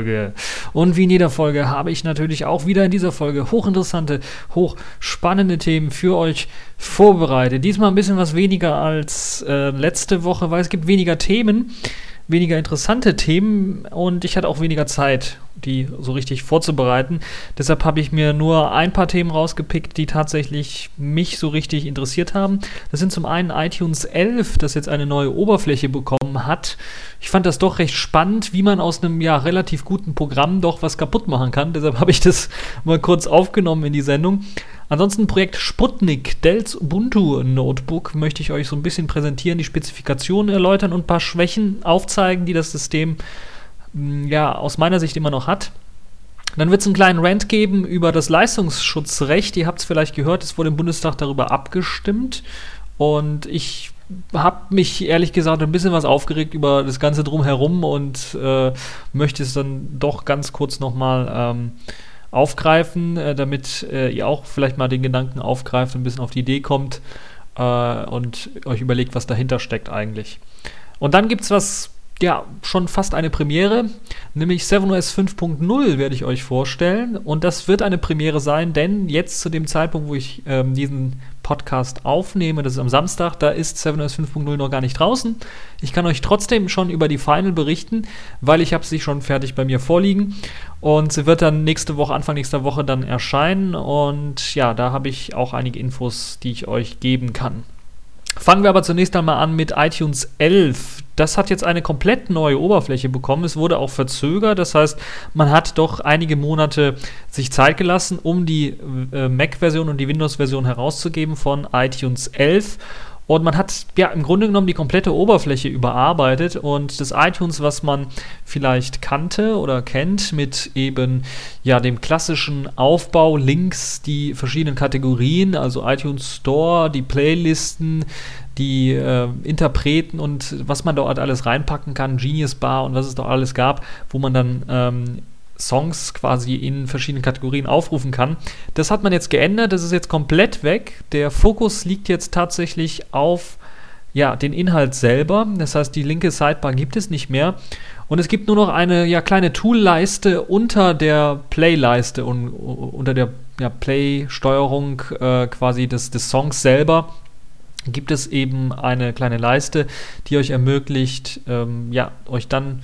Podcast-Folge. Und wie in jeder Folge habe ich natürlich auch wieder in dieser Folge hochinteressante, hochspannende Themen für euch vorbereitet. Diesmal ein bisschen was weniger als äh, letzte Woche, weil es gibt weniger Themen weniger interessante Themen und ich hatte auch weniger Zeit, die so richtig vorzubereiten. Deshalb habe ich mir nur ein paar Themen rausgepickt, die tatsächlich mich so richtig interessiert haben. Das sind zum einen iTunes 11, das jetzt eine neue Oberfläche bekommen hat. Ich fand das doch recht spannend, wie man aus einem ja relativ guten Programm doch was kaputt machen kann. Deshalb habe ich das mal kurz aufgenommen in die Sendung. Ansonsten Projekt Sputnik, Dells Ubuntu Notebook, möchte ich euch so ein bisschen präsentieren, die Spezifikationen erläutern und ein paar Schwächen aufzeigen, die das System mm, ja aus meiner Sicht immer noch hat. Dann wird es einen kleinen Rant geben über das Leistungsschutzrecht. Ihr habt es vielleicht gehört, es wurde im Bundestag darüber abgestimmt. Und ich habe mich ehrlich gesagt ein bisschen was aufgeregt über das Ganze drumherum und äh, möchte es dann doch ganz kurz nochmal ähm, aufgreifen, äh, damit äh, ihr auch vielleicht mal den Gedanken aufgreift, und ein bisschen auf die Idee kommt äh, und euch überlegt, was dahinter steckt eigentlich. Und dann gibt es was, ja, schon fast eine Premiere, nämlich 7OS 5.0 werde ich euch vorstellen. Und das wird eine Premiere sein, denn jetzt zu dem Zeitpunkt, wo ich ähm, diesen Podcast aufnehme, das ist am Samstag, da ist 7OS 5.0 noch gar nicht draußen. Ich kann euch trotzdem schon über die Final berichten, weil ich habe sie schon fertig bei mir vorliegen und sie wird dann nächste Woche, Anfang nächster Woche dann erscheinen und ja, da habe ich auch einige Infos, die ich euch geben kann. Fangen wir aber zunächst einmal an mit iTunes 11. Das hat jetzt eine komplett neue Oberfläche bekommen. Es wurde auch verzögert. Das heißt, man hat doch einige Monate sich Zeit gelassen, um die äh, Mac-Version und die Windows-Version herauszugeben von iTunes 11. Und man hat ja im Grunde genommen die komplette Oberfläche überarbeitet und das iTunes, was man vielleicht kannte oder kennt, mit eben ja dem klassischen Aufbau, links die verschiedenen Kategorien, also iTunes Store, die Playlisten, die äh, Interpreten und was man dort alles reinpacken kann, Genius Bar und was es dort alles gab, wo man dann ähm, Songs quasi in verschiedenen Kategorien aufrufen kann. Das hat man jetzt geändert, das ist jetzt komplett weg. Der Fokus liegt jetzt tatsächlich auf ja, den Inhalt selber. Das heißt, die linke Sidebar gibt es nicht mehr. Und es gibt nur noch eine ja, kleine Tool-Leiste unter der Play-Leiste und unter der ja, Play-Steuerung äh, quasi des, des Songs selber gibt es eben eine kleine Leiste, die euch ermöglicht, ähm, ja, euch dann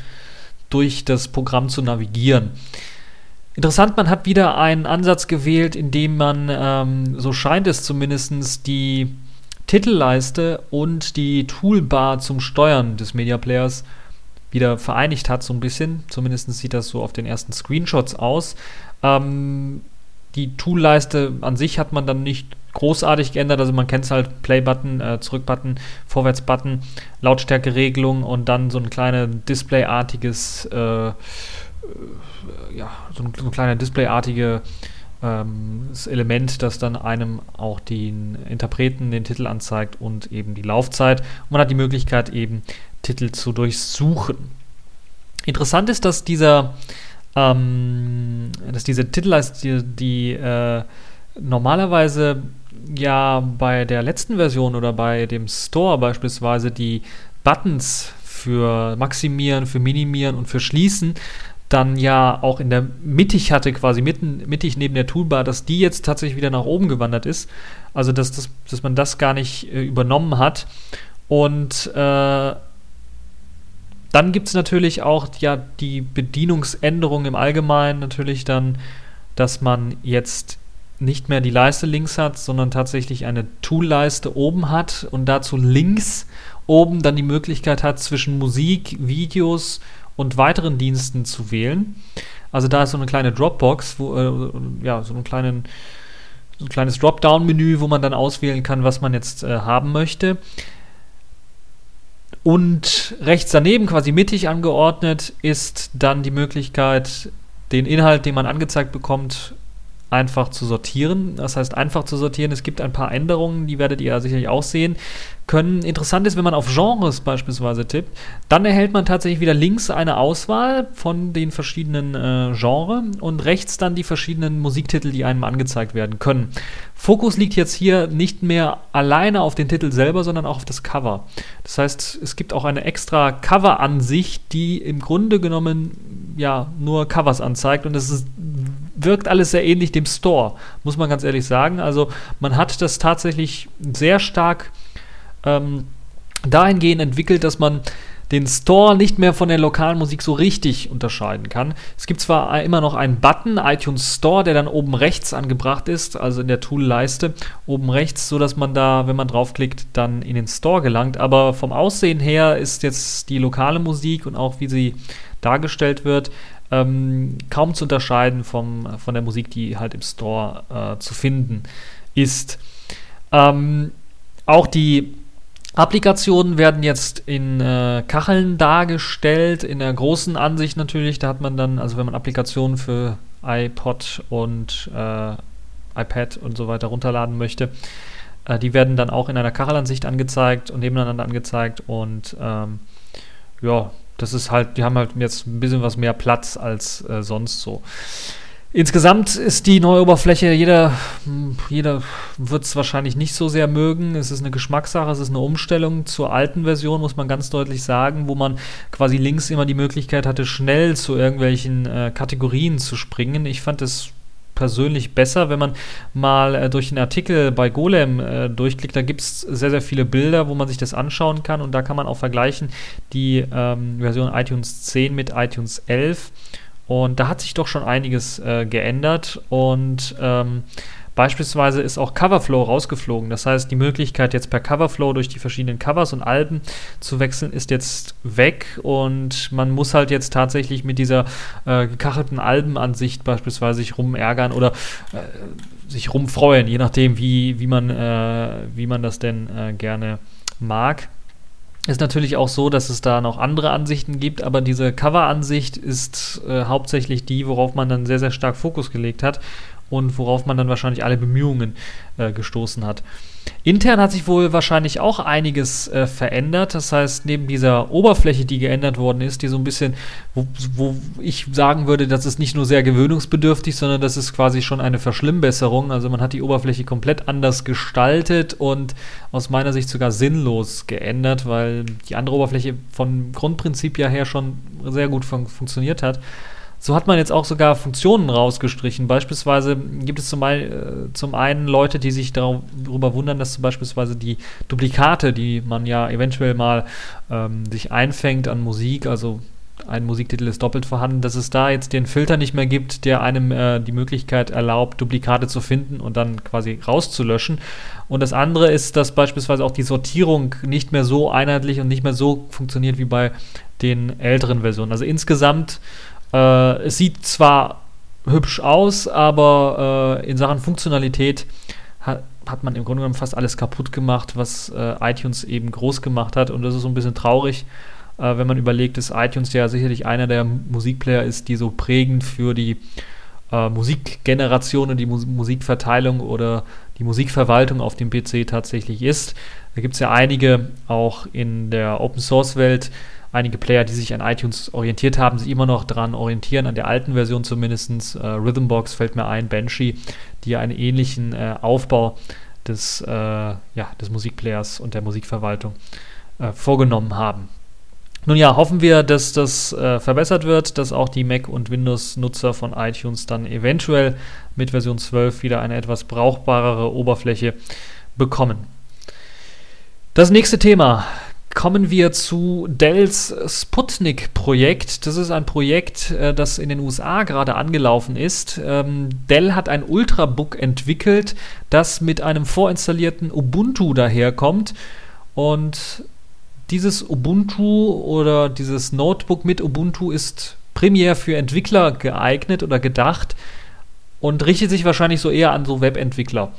durch das Programm zu navigieren. Interessant, man hat wieder einen Ansatz gewählt, in dem man, ähm, so scheint es zumindest, die Titelleiste und die Toolbar zum Steuern des Media Players wieder vereinigt hat, so ein bisschen. Zumindest sieht das so auf den ersten Screenshots aus. Ähm, die Toolleiste an sich hat man dann nicht großartig geändert. Also man kennt es halt, Play-Button, äh, Zurück-Button, Vorwärts-Button, Lautstärke-Regelung und dann so ein kleines Display-artiges, äh, äh, ja, so ein, so ein kleiner Display-artige ähm, Element, das dann einem auch den Interpreten den Titel anzeigt und eben die Laufzeit. Und man hat die Möglichkeit eben Titel zu durchsuchen. Interessant ist, dass dieser ähm, dass diese Titelleiste, die, die äh, normalerweise ja bei der letzten Version oder bei dem Store beispielsweise die Buttons für Maximieren, für Minimieren und für Schließen dann ja auch in der mittig hatte, quasi mitten, mittig neben der Toolbar, dass die jetzt tatsächlich wieder nach oben gewandert ist. Also dass, dass, dass man das gar nicht äh, übernommen hat. Und äh, dann gibt es natürlich auch ja die Bedienungsänderung im Allgemeinen natürlich dann, dass man jetzt nicht mehr die Leiste links hat, sondern tatsächlich eine Tool-Leiste oben hat und dazu links oben dann die Möglichkeit hat, zwischen Musik, Videos und weiteren Diensten zu wählen. Also da ist so eine kleine Dropbox, wo, äh, ja, so, einen kleinen, so ein kleines Dropdown-Menü, wo man dann auswählen kann, was man jetzt äh, haben möchte. Und rechts daneben, quasi mittig angeordnet, ist dann die Möglichkeit, den Inhalt, den man angezeigt bekommt, einfach zu sortieren. Das heißt, einfach zu sortieren. Es gibt ein paar Änderungen, die werdet ihr ja sicherlich auch sehen können. Interessant ist, wenn man auf Genres beispielsweise tippt, dann erhält man tatsächlich wieder links eine Auswahl von den verschiedenen äh, Genres und rechts dann die verschiedenen Musiktitel, die einem angezeigt werden können. Fokus liegt jetzt hier nicht mehr alleine auf den Titel selber, sondern auch auf das Cover. Das heißt, es gibt auch eine extra Cover-Ansicht, die im Grunde genommen ja nur Covers anzeigt und es ist wirkt alles sehr ähnlich dem Store, muss man ganz ehrlich sagen. Also man hat das tatsächlich sehr stark ähm, dahingehend entwickelt, dass man den Store nicht mehr von der lokalen Musik so richtig unterscheiden kann. Es gibt zwar immer noch einen Button, iTunes Store, der dann oben rechts angebracht ist, also in der Tool-Leiste oben rechts, so dass man da, wenn man draufklickt, dann in den Store gelangt. Aber vom Aussehen her ist jetzt die lokale Musik und auch wie sie dargestellt wird, ähm, kaum zu unterscheiden vom, von der Musik, die halt im Store äh, zu finden ist. Ähm, auch die Applikationen werden jetzt in äh, Kacheln dargestellt, in der großen Ansicht natürlich. Da hat man dann, also wenn man Applikationen für iPod und äh, iPad und so weiter runterladen möchte, äh, die werden dann auch in einer Kachelansicht angezeigt und nebeneinander angezeigt. Und ähm, ja, das ist halt, die haben halt jetzt ein bisschen was mehr Platz als äh, sonst so. Insgesamt ist die neue Oberfläche, jeder, jeder wird es wahrscheinlich nicht so sehr mögen. Es ist eine Geschmackssache, es ist eine Umstellung zur alten Version, muss man ganz deutlich sagen, wo man quasi links immer die Möglichkeit hatte, schnell zu irgendwelchen äh, Kategorien zu springen. Ich fand es persönlich besser, wenn man mal äh, durch den Artikel bei Golem äh, durchklickt. Da gibt es sehr, sehr viele Bilder, wo man sich das anschauen kann. Und da kann man auch vergleichen die ähm, Version iTunes 10 mit iTunes 11 und da hat sich doch schon einiges äh, geändert. Und ähm, Beispielsweise ist auch Coverflow rausgeflogen. Das heißt, die Möglichkeit, jetzt per Coverflow durch die verschiedenen Covers und Alben zu wechseln, ist jetzt weg und man muss halt jetzt tatsächlich mit dieser äh, gekachelten Albenansicht beispielsweise sich rumärgern oder äh, sich rumfreuen, je nachdem, wie, wie, man, äh, wie man das denn äh, gerne mag. Ist natürlich auch so, dass es da noch andere Ansichten gibt, aber diese Cover-Ansicht ist äh, hauptsächlich die, worauf man dann sehr, sehr stark Fokus gelegt hat und worauf man dann wahrscheinlich alle Bemühungen äh, gestoßen hat. Intern hat sich wohl wahrscheinlich auch einiges äh, verändert. Das heißt, neben dieser Oberfläche, die geändert worden ist, die so ein bisschen, wo, wo, ich sagen würde, das ist nicht nur sehr gewöhnungsbedürftig, sondern das ist quasi schon eine Verschlimmbesserung. Also man hat die Oberfläche komplett anders gestaltet und aus meiner Sicht sogar sinnlos geändert, weil die andere Oberfläche vom Grundprinzip ja her schon sehr gut fun funktioniert hat. So hat man jetzt auch sogar Funktionen rausgestrichen. Beispielsweise gibt es zum, äh, zum einen Leute, die sich darüber wundern, dass zum Beispiel die Duplikate, die man ja eventuell mal ähm, sich einfängt an Musik, also ein Musiktitel ist doppelt vorhanden, dass es da jetzt den Filter nicht mehr gibt, der einem äh, die Möglichkeit erlaubt, Duplikate zu finden und dann quasi rauszulöschen. Und das andere ist, dass beispielsweise auch die Sortierung nicht mehr so einheitlich und nicht mehr so funktioniert wie bei den älteren Versionen. Also insgesamt äh, es sieht zwar hübsch aus, aber äh, in Sachen Funktionalität hat, hat man im Grunde genommen fast alles kaputt gemacht, was äh, iTunes eben groß gemacht hat. Und das ist so ein bisschen traurig, äh, wenn man überlegt, dass iTunes ja sicherlich einer der Musikplayer ist, die so prägend für die äh, Musikgeneration und die Mus Musikverteilung oder die Musikverwaltung auf dem PC tatsächlich ist. Da gibt es ja einige auch in der Open Source Welt, einige Player, die sich an iTunes orientiert haben, sich immer noch daran orientieren, an der alten Version zumindest. Äh, Rhythmbox fällt mir ein, Banshee, die einen ähnlichen äh, Aufbau des, äh, ja, des Musikplayers und der Musikverwaltung äh, vorgenommen haben. Nun ja, hoffen wir, dass das äh, verbessert wird, dass auch die Mac- und Windows-Nutzer von iTunes dann eventuell mit Version 12 wieder eine etwas brauchbarere Oberfläche bekommen. Das nächste Thema kommen wir zu Dells Sputnik-Projekt. Das ist ein Projekt, äh, das in den USA gerade angelaufen ist. Ähm, Dell hat ein Ultrabook entwickelt, das mit einem vorinstallierten Ubuntu daherkommt. Und dieses Ubuntu oder dieses Notebook mit Ubuntu ist primär für Entwickler geeignet oder gedacht und richtet sich wahrscheinlich so eher an so Webentwickler.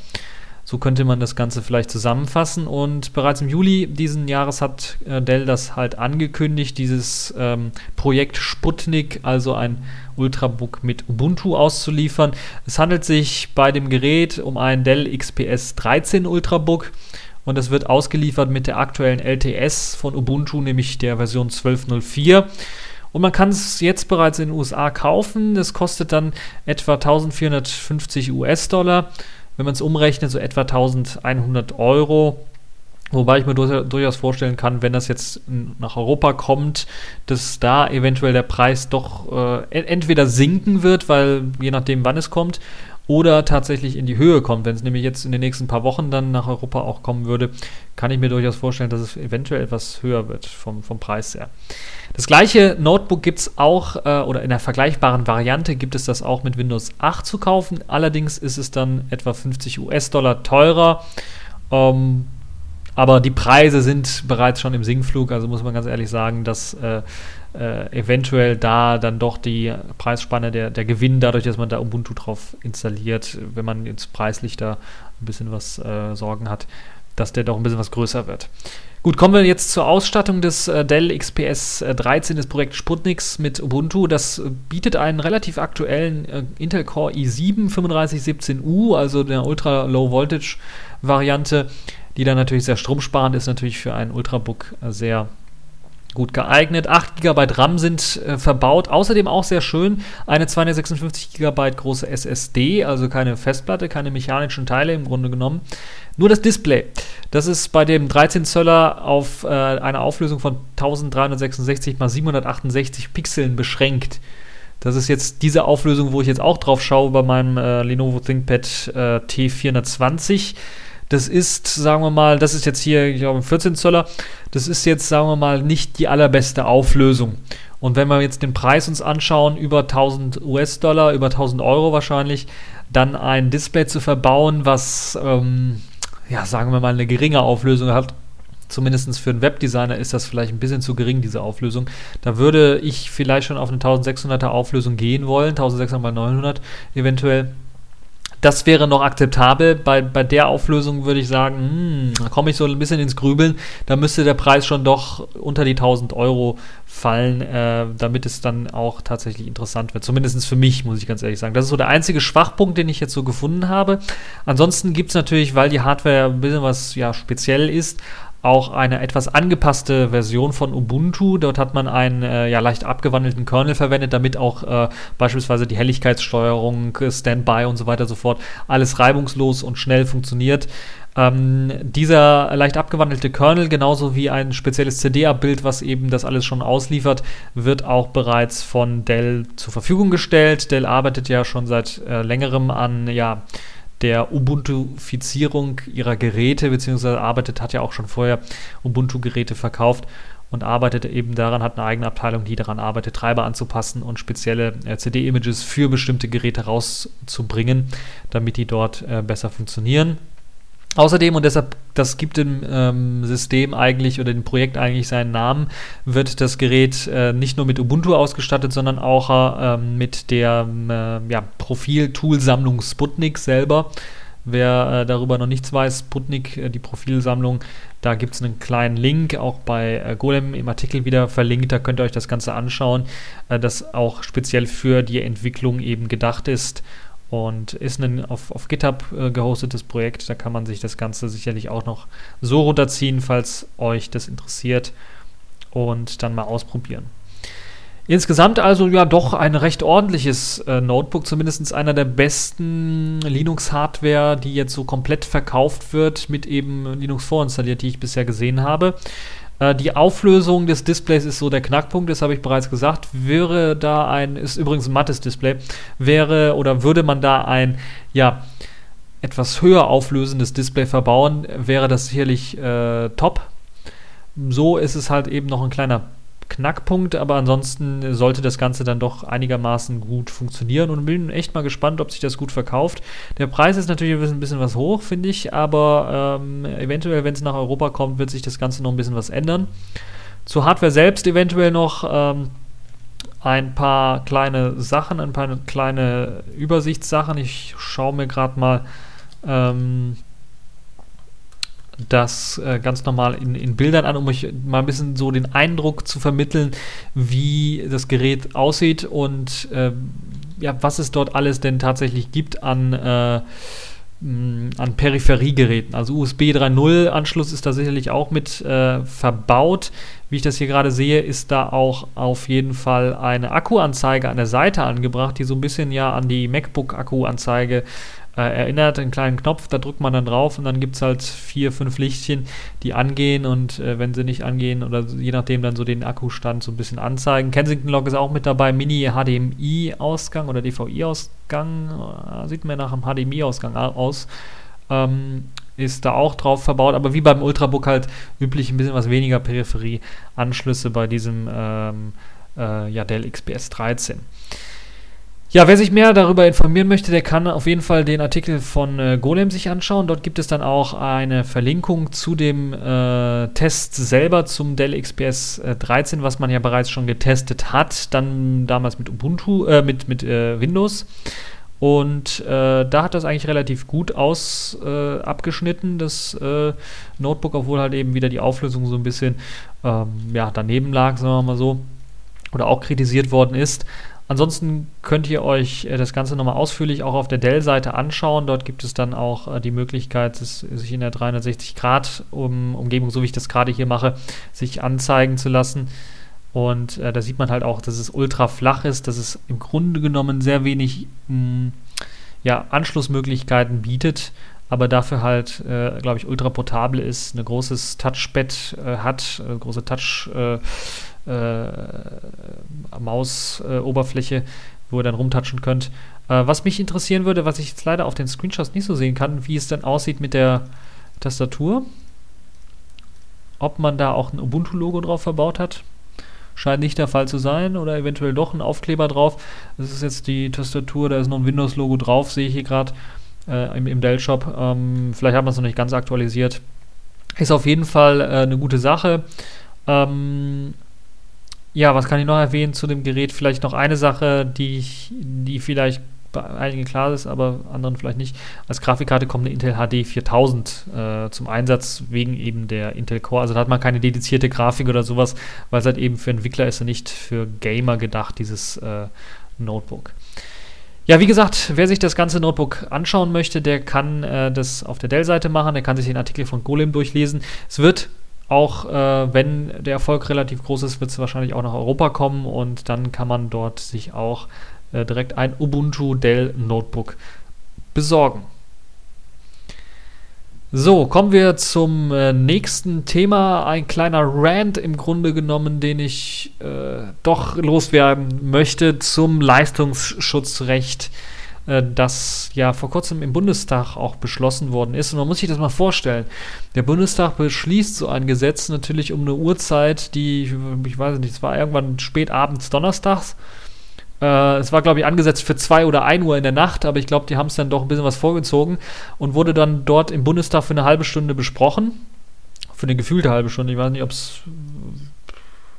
So könnte man das Ganze vielleicht zusammenfassen. Und bereits im Juli diesen Jahres hat äh, Dell das halt angekündigt, dieses ähm, Projekt Sputnik, also ein Ultrabook mit Ubuntu auszuliefern. Es handelt sich bei dem Gerät um ein Dell XPS 13 Ultrabook und es wird ausgeliefert mit der aktuellen LTS von Ubuntu, nämlich der Version 12.04. Und man kann es jetzt bereits in den USA kaufen. Das kostet dann etwa 1450 US-Dollar. Wenn man es umrechnet, so etwa 1100 Euro. Wobei ich mir durchaus vorstellen kann, wenn das jetzt nach Europa kommt, dass da eventuell der Preis doch äh, entweder sinken wird, weil je nachdem, wann es kommt, oder tatsächlich in die Höhe kommt. Wenn es nämlich jetzt in den nächsten paar Wochen dann nach Europa auch kommen würde, kann ich mir durchaus vorstellen, dass es eventuell etwas höher wird vom, vom Preis her. Das gleiche Notebook gibt es auch, äh, oder in der vergleichbaren Variante gibt es das auch mit Windows 8 zu kaufen. Allerdings ist es dann etwa 50 US-Dollar teurer. Ähm, aber die Preise sind bereits schon im Sinkflug, also muss man ganz ehrlich sagen, dass äh, äh, eventuell da dann doch die Preisspanne, der, der Gewinn dadurch, dass man da Ubuntu drauf installiert, wenn man jetzt preislich da ein bisschen was äh, Sorgen hat, dass der doch ein bisschen was größer wird. Gut, kommen wir jetzt zur Ausstattung des äh, Dell XPS 13 des Projekt Sputniks mit Ubuntu. Das äh, bietet einen relativ aktuellen äh, Intel Core i7 3517U, also der Ultra Low Voltage Variante die dann natürlich sehr stromsparend ist, natürlich für ein Ultrabook äh, sehr gut geeignet. 8 GB RAM sind äh, verbaut. Außerdem auch sehr schön eine 256 GB große SSD, also keine Festplatte, keine mechanischen Teile im Grunde genommen. Nur das Display. Das ist bei dem 13 Zöller auf äh, eine Auflösung von 1366 x 768 Pixeln beschränkt. Das ist jetzt diese Auflösung, wo ich jetzt auch drauf schaue bei meinem äh, Lenovo ThinkPad äh, T420. Das ist, sagen wir mal, das ist jetzt hier, ich glaube, 14 Zöller. Das ist jetzt, sagen wir mal, nicht die allerbeste Auflösung. Und wenn wir jetzt den Preis uns anschauen, über 1000 US-Dollar, über 1000 Euro wahrscheinlich, dann ein Display zu verbauen, was, ähm, ja, sagen wir mal, eine geringe Auflösung hat, zumindest für einen Webdesigner ist das vielleicht ein bisschen zu gering, diese Auflösung. Da würde ich vielleicht schon auf eine 1600er Auflösung gehen wollen, 1600 x 900 eventuell. Das wäre noch akzeptabel. Bei, bei der Auflösung würde ich sagen, hm, da komme ich so ein bisschen ins Grübeln. Da müsste der Preis schon doch unter die 1000 Euro fallen, äh, damit es dann auch tatsächlich interessant wird. Zumindest für mich, muss ich ganz ehrlich sagen. Das ist so der einzige Schwachpunkt, den ich jetzt so gefunden habe. Ansonsten gibt es natürlich, weil die Hardware ein bisschen was ja, speziell ist, auch eine etwas angepasste Version von Ubuntu. Dort hat man einen äh, ja, leicht abgewandelten Kernel verwendet, damit auch äh, beispielsweise die Helligkeitssteuerung, Standby und so weiter und so fort alles reibungslos und schnell funktioniert. Ähm, dieser leicht abgewandelte Kernel, genauso wie ein spezielles CD-Abbild, was eben das alles schon ausliefert, wird auch bereits von Dell zur Verfügung gestellt. Dell arbeitet ja schon seit äh, längerem an ja, der Ubuntu-Fizierung ihrer Geräte, beziehungsweise arbeitet, hat ja auch schon vorher Ubuntu-Geräte verkauft und arbeitet eben daran, hat eine eigene Abteilung, die daran arbeitet, Treiber anzupassen und spezielle äh, CD-Images für bestimmte Geräte rauszubringen, damit die dort äh, besser funktionieren. Außerdem, und deshalb, das gibt dem ähm, System eigentlich oder dem Projekt eigentlich seinen Namen, wird das Gerät äh, nicht nur mit Ubuntu ausgestattet, sondern auch äh, mit der äh, ja, Profil-Tool-Sammlung Sputnik selber. Wer äh, darüber noch nichts weiß, Sputnik, äh, die Profilsammlung, da gibt es einen kleinen Link, auch bei äh, Golem im Artikel wieder verlinkt, da könnt ihr euch das Ganze anschauen, das auch speziell für die Entwicklung eben gedacht ist und ist ein auf, auf GitHub äh, gehostetes Projekt. Da kann man sich das Ganze sicherlich auch noch so runterziehen, falls euch das interessiert und dann mal ausprobieren. Insgesamt also ja doch ein recht ordentliches äh, Notebook, zumindest einer der besten Linux-Hardware, die jetzt so komplett verkauft wird, mit eben Linux vorinstalliert, die ich bisher gesehen habe. Äh, die Auflösung des Displays ist so der Knackpunkt, das habe ich bereits gesagt. Wäre da ein, ist übrigens ein mattes Display, wäre oder würde man da ein, ja, etwas höher auflösendes Display verbauen, wäre das sicherlich äh, top. So ist es halt eben noch ein kleiner Knackpunkt, aber ansonsten sollte das Ganze dann doch einigermaßen gut funktionieren und bin echt mal gespannt, ob sich das gut verkauft. Der Preis ist natürlich ein bisschen was hoch, finde ich, aber ähm, eventuell, wenn es nach Europa kommt, wird sich das Ganze noch ein bisschen was ändern. Zur Hardware selbst eventuell noch ähm, ein paar kleine Sachen, ein paar kleine Übersichtssachen. Ich schaue mir gerade mal ähm, das äh, ganz normal in, in Bildern an, um euch mal ein bisschen so den Eindruck zu vermitteln, wie das Gerät aussieht und äh, ja, was es dort alles denn tatsächlich gibt an äh, an Peripheriegeräten. Also USB 3.0 Anschluss ist da sicherlich auch mit äh, verbaut. Wie ich das hier gerade sehe, ist da auch auf jeden Fall eine Akkuanzeige an der Seite angebracht, die so ein bisschen ja an die MacBook-Akkuanzeige äh, erinnert, einen kleinen Knopf, da drückt man dann drauf und dann gibt es halt vier, fünf Lichtchen, die angehen und äh, wenn sie nicht angehen oder je nachdem dann so den Akkustand so ein bisschen anzeigen. Kensington Log ist auch mit dabei, Mini HDMI-Ausgang oder DVI-Ausgang, äh, sieht mir nach einem HDMI-Ausgang aus. Ähm, ist da auch drauf verbaut, aber wie beim Ultrabook halt üblich ein bisschen was weniger Peripherie-Anschlüsse bei diesem ähm, äh, ja, Dell XPS 13. Ja, wer sich mehr darüber informieren möchte, der kann auf jeden Fall den Artikel von äh, Golem sich anschauen. Dort gibt es dann auch eine Verlinkung zu dem äh, Test selber zum Dell XPS äh, 13, was man ja bereits schon getestet hat, dann damals mit Ubuntu, äh, mit, mit äh, Windows. Und äh, da hat das eigentlich relativ gut aus abgeschnitten, das Notebook, obwohl halt eben wieder die Auflösung so ein bisschen ähm, ja, daneben lag, sagen wir mal so, oder auch kritisiert worden ist. Ansonsten könnt ihr euch äh, das Ganze nochmal ausführlich auch auf der Dell-Seite anschauen. Dort gibt es dann auch äh, die Möglichkeit, sich in der 360-Grad-Umgebung, so wie ich das gerade hier mache, sich anzeigen zu lassen. Und äh, da sieht man halt auch, dass es ultra flach ist, dass es im Grunde genommen sehr wenig mh, hm, ja, Anschlussmöglichkeiten bietet, aber dafür halt, äh, glaube ich, ultra portabel ist, ein großes Touchpad äh, hat, eine große Touch- äh, äh, Mausoberfläche, wo ihr dann rumtatschen könnt. Äh, was mich interessieren würde, was ich jetzt leider auf den Screenshots nicht so sehen kann, wie es dann aussieht mit der Tastatur. Ob man da auch ein Ubuntu-Logo drauf verbaut hat. Scheint nicht der Fall zu sein oder eventuell doch ein Aufkleber drauf. Das ist jetzt die Tastatur, da ist noch ein Windows-Logo drauf, sehe ich hier gerade äh, im, im Dell-Shop. Ähm, vielleicht hat man es noch nicht ganz aktualisiert. Ist auf jeden Fall äh, eine gute Sache. Ähm, ja, was kann ich noch erwähnen zu dem Gerät? Vielleicht noch eine Sache, die, ich, die vielleicht bei einigen klar ist, aber anderen vielleicht nicht. Als Grafikkarte kommt eine Intel HD 4000 äh, zum Einsatz, wegen eben der Intel Core. Also da hat man keine dedizierte Grafik oder sowas, weil es halt eben für Entwickler ist und nicht für Gamer gedacht, dieses äh, Notebook. Ja, wie gesagt, wer sich das ganze Notebook anschauen möchte, der kann äh, das auf der Dell-Seite machen, der kann sich den Artikel von Golem durchlesen. Es wird auch äh, wenn der Erfolg relativ groß ist, wird es wahrscheinlich auch nach Europa kommen und dann kann man dort sich auch äh, direkt ein Ubuntu Dell Notebook besorgen. So, kommen wir zum äh, nächsten Thema. Ein kleiner Rant im Grunde genommen, den ich äh, doch loswerden möchte zum Leistungsschutzrecht äh, das ja vor kurzem im Bundestag auch beschlossen worden ist. Und man muss sich das mal vorstellen. Der Bundestag beschließt so ein Gesetz natürlich um eine Uhrzeit, die, ich weiß nicht, es war irgendwann spät abends donnerstags. Äh, es war, glaube ich, angesetzt für 2 oder 1 Uhr in der Nacht, aber ich glaube, die haben es dann doch ein bisschen was vorgezogen und wurde dann dort im Bundestag für eine halbe Stunde besprochen. Für eine gefühlte halbe Stunde. Ich weiß nicht, ob es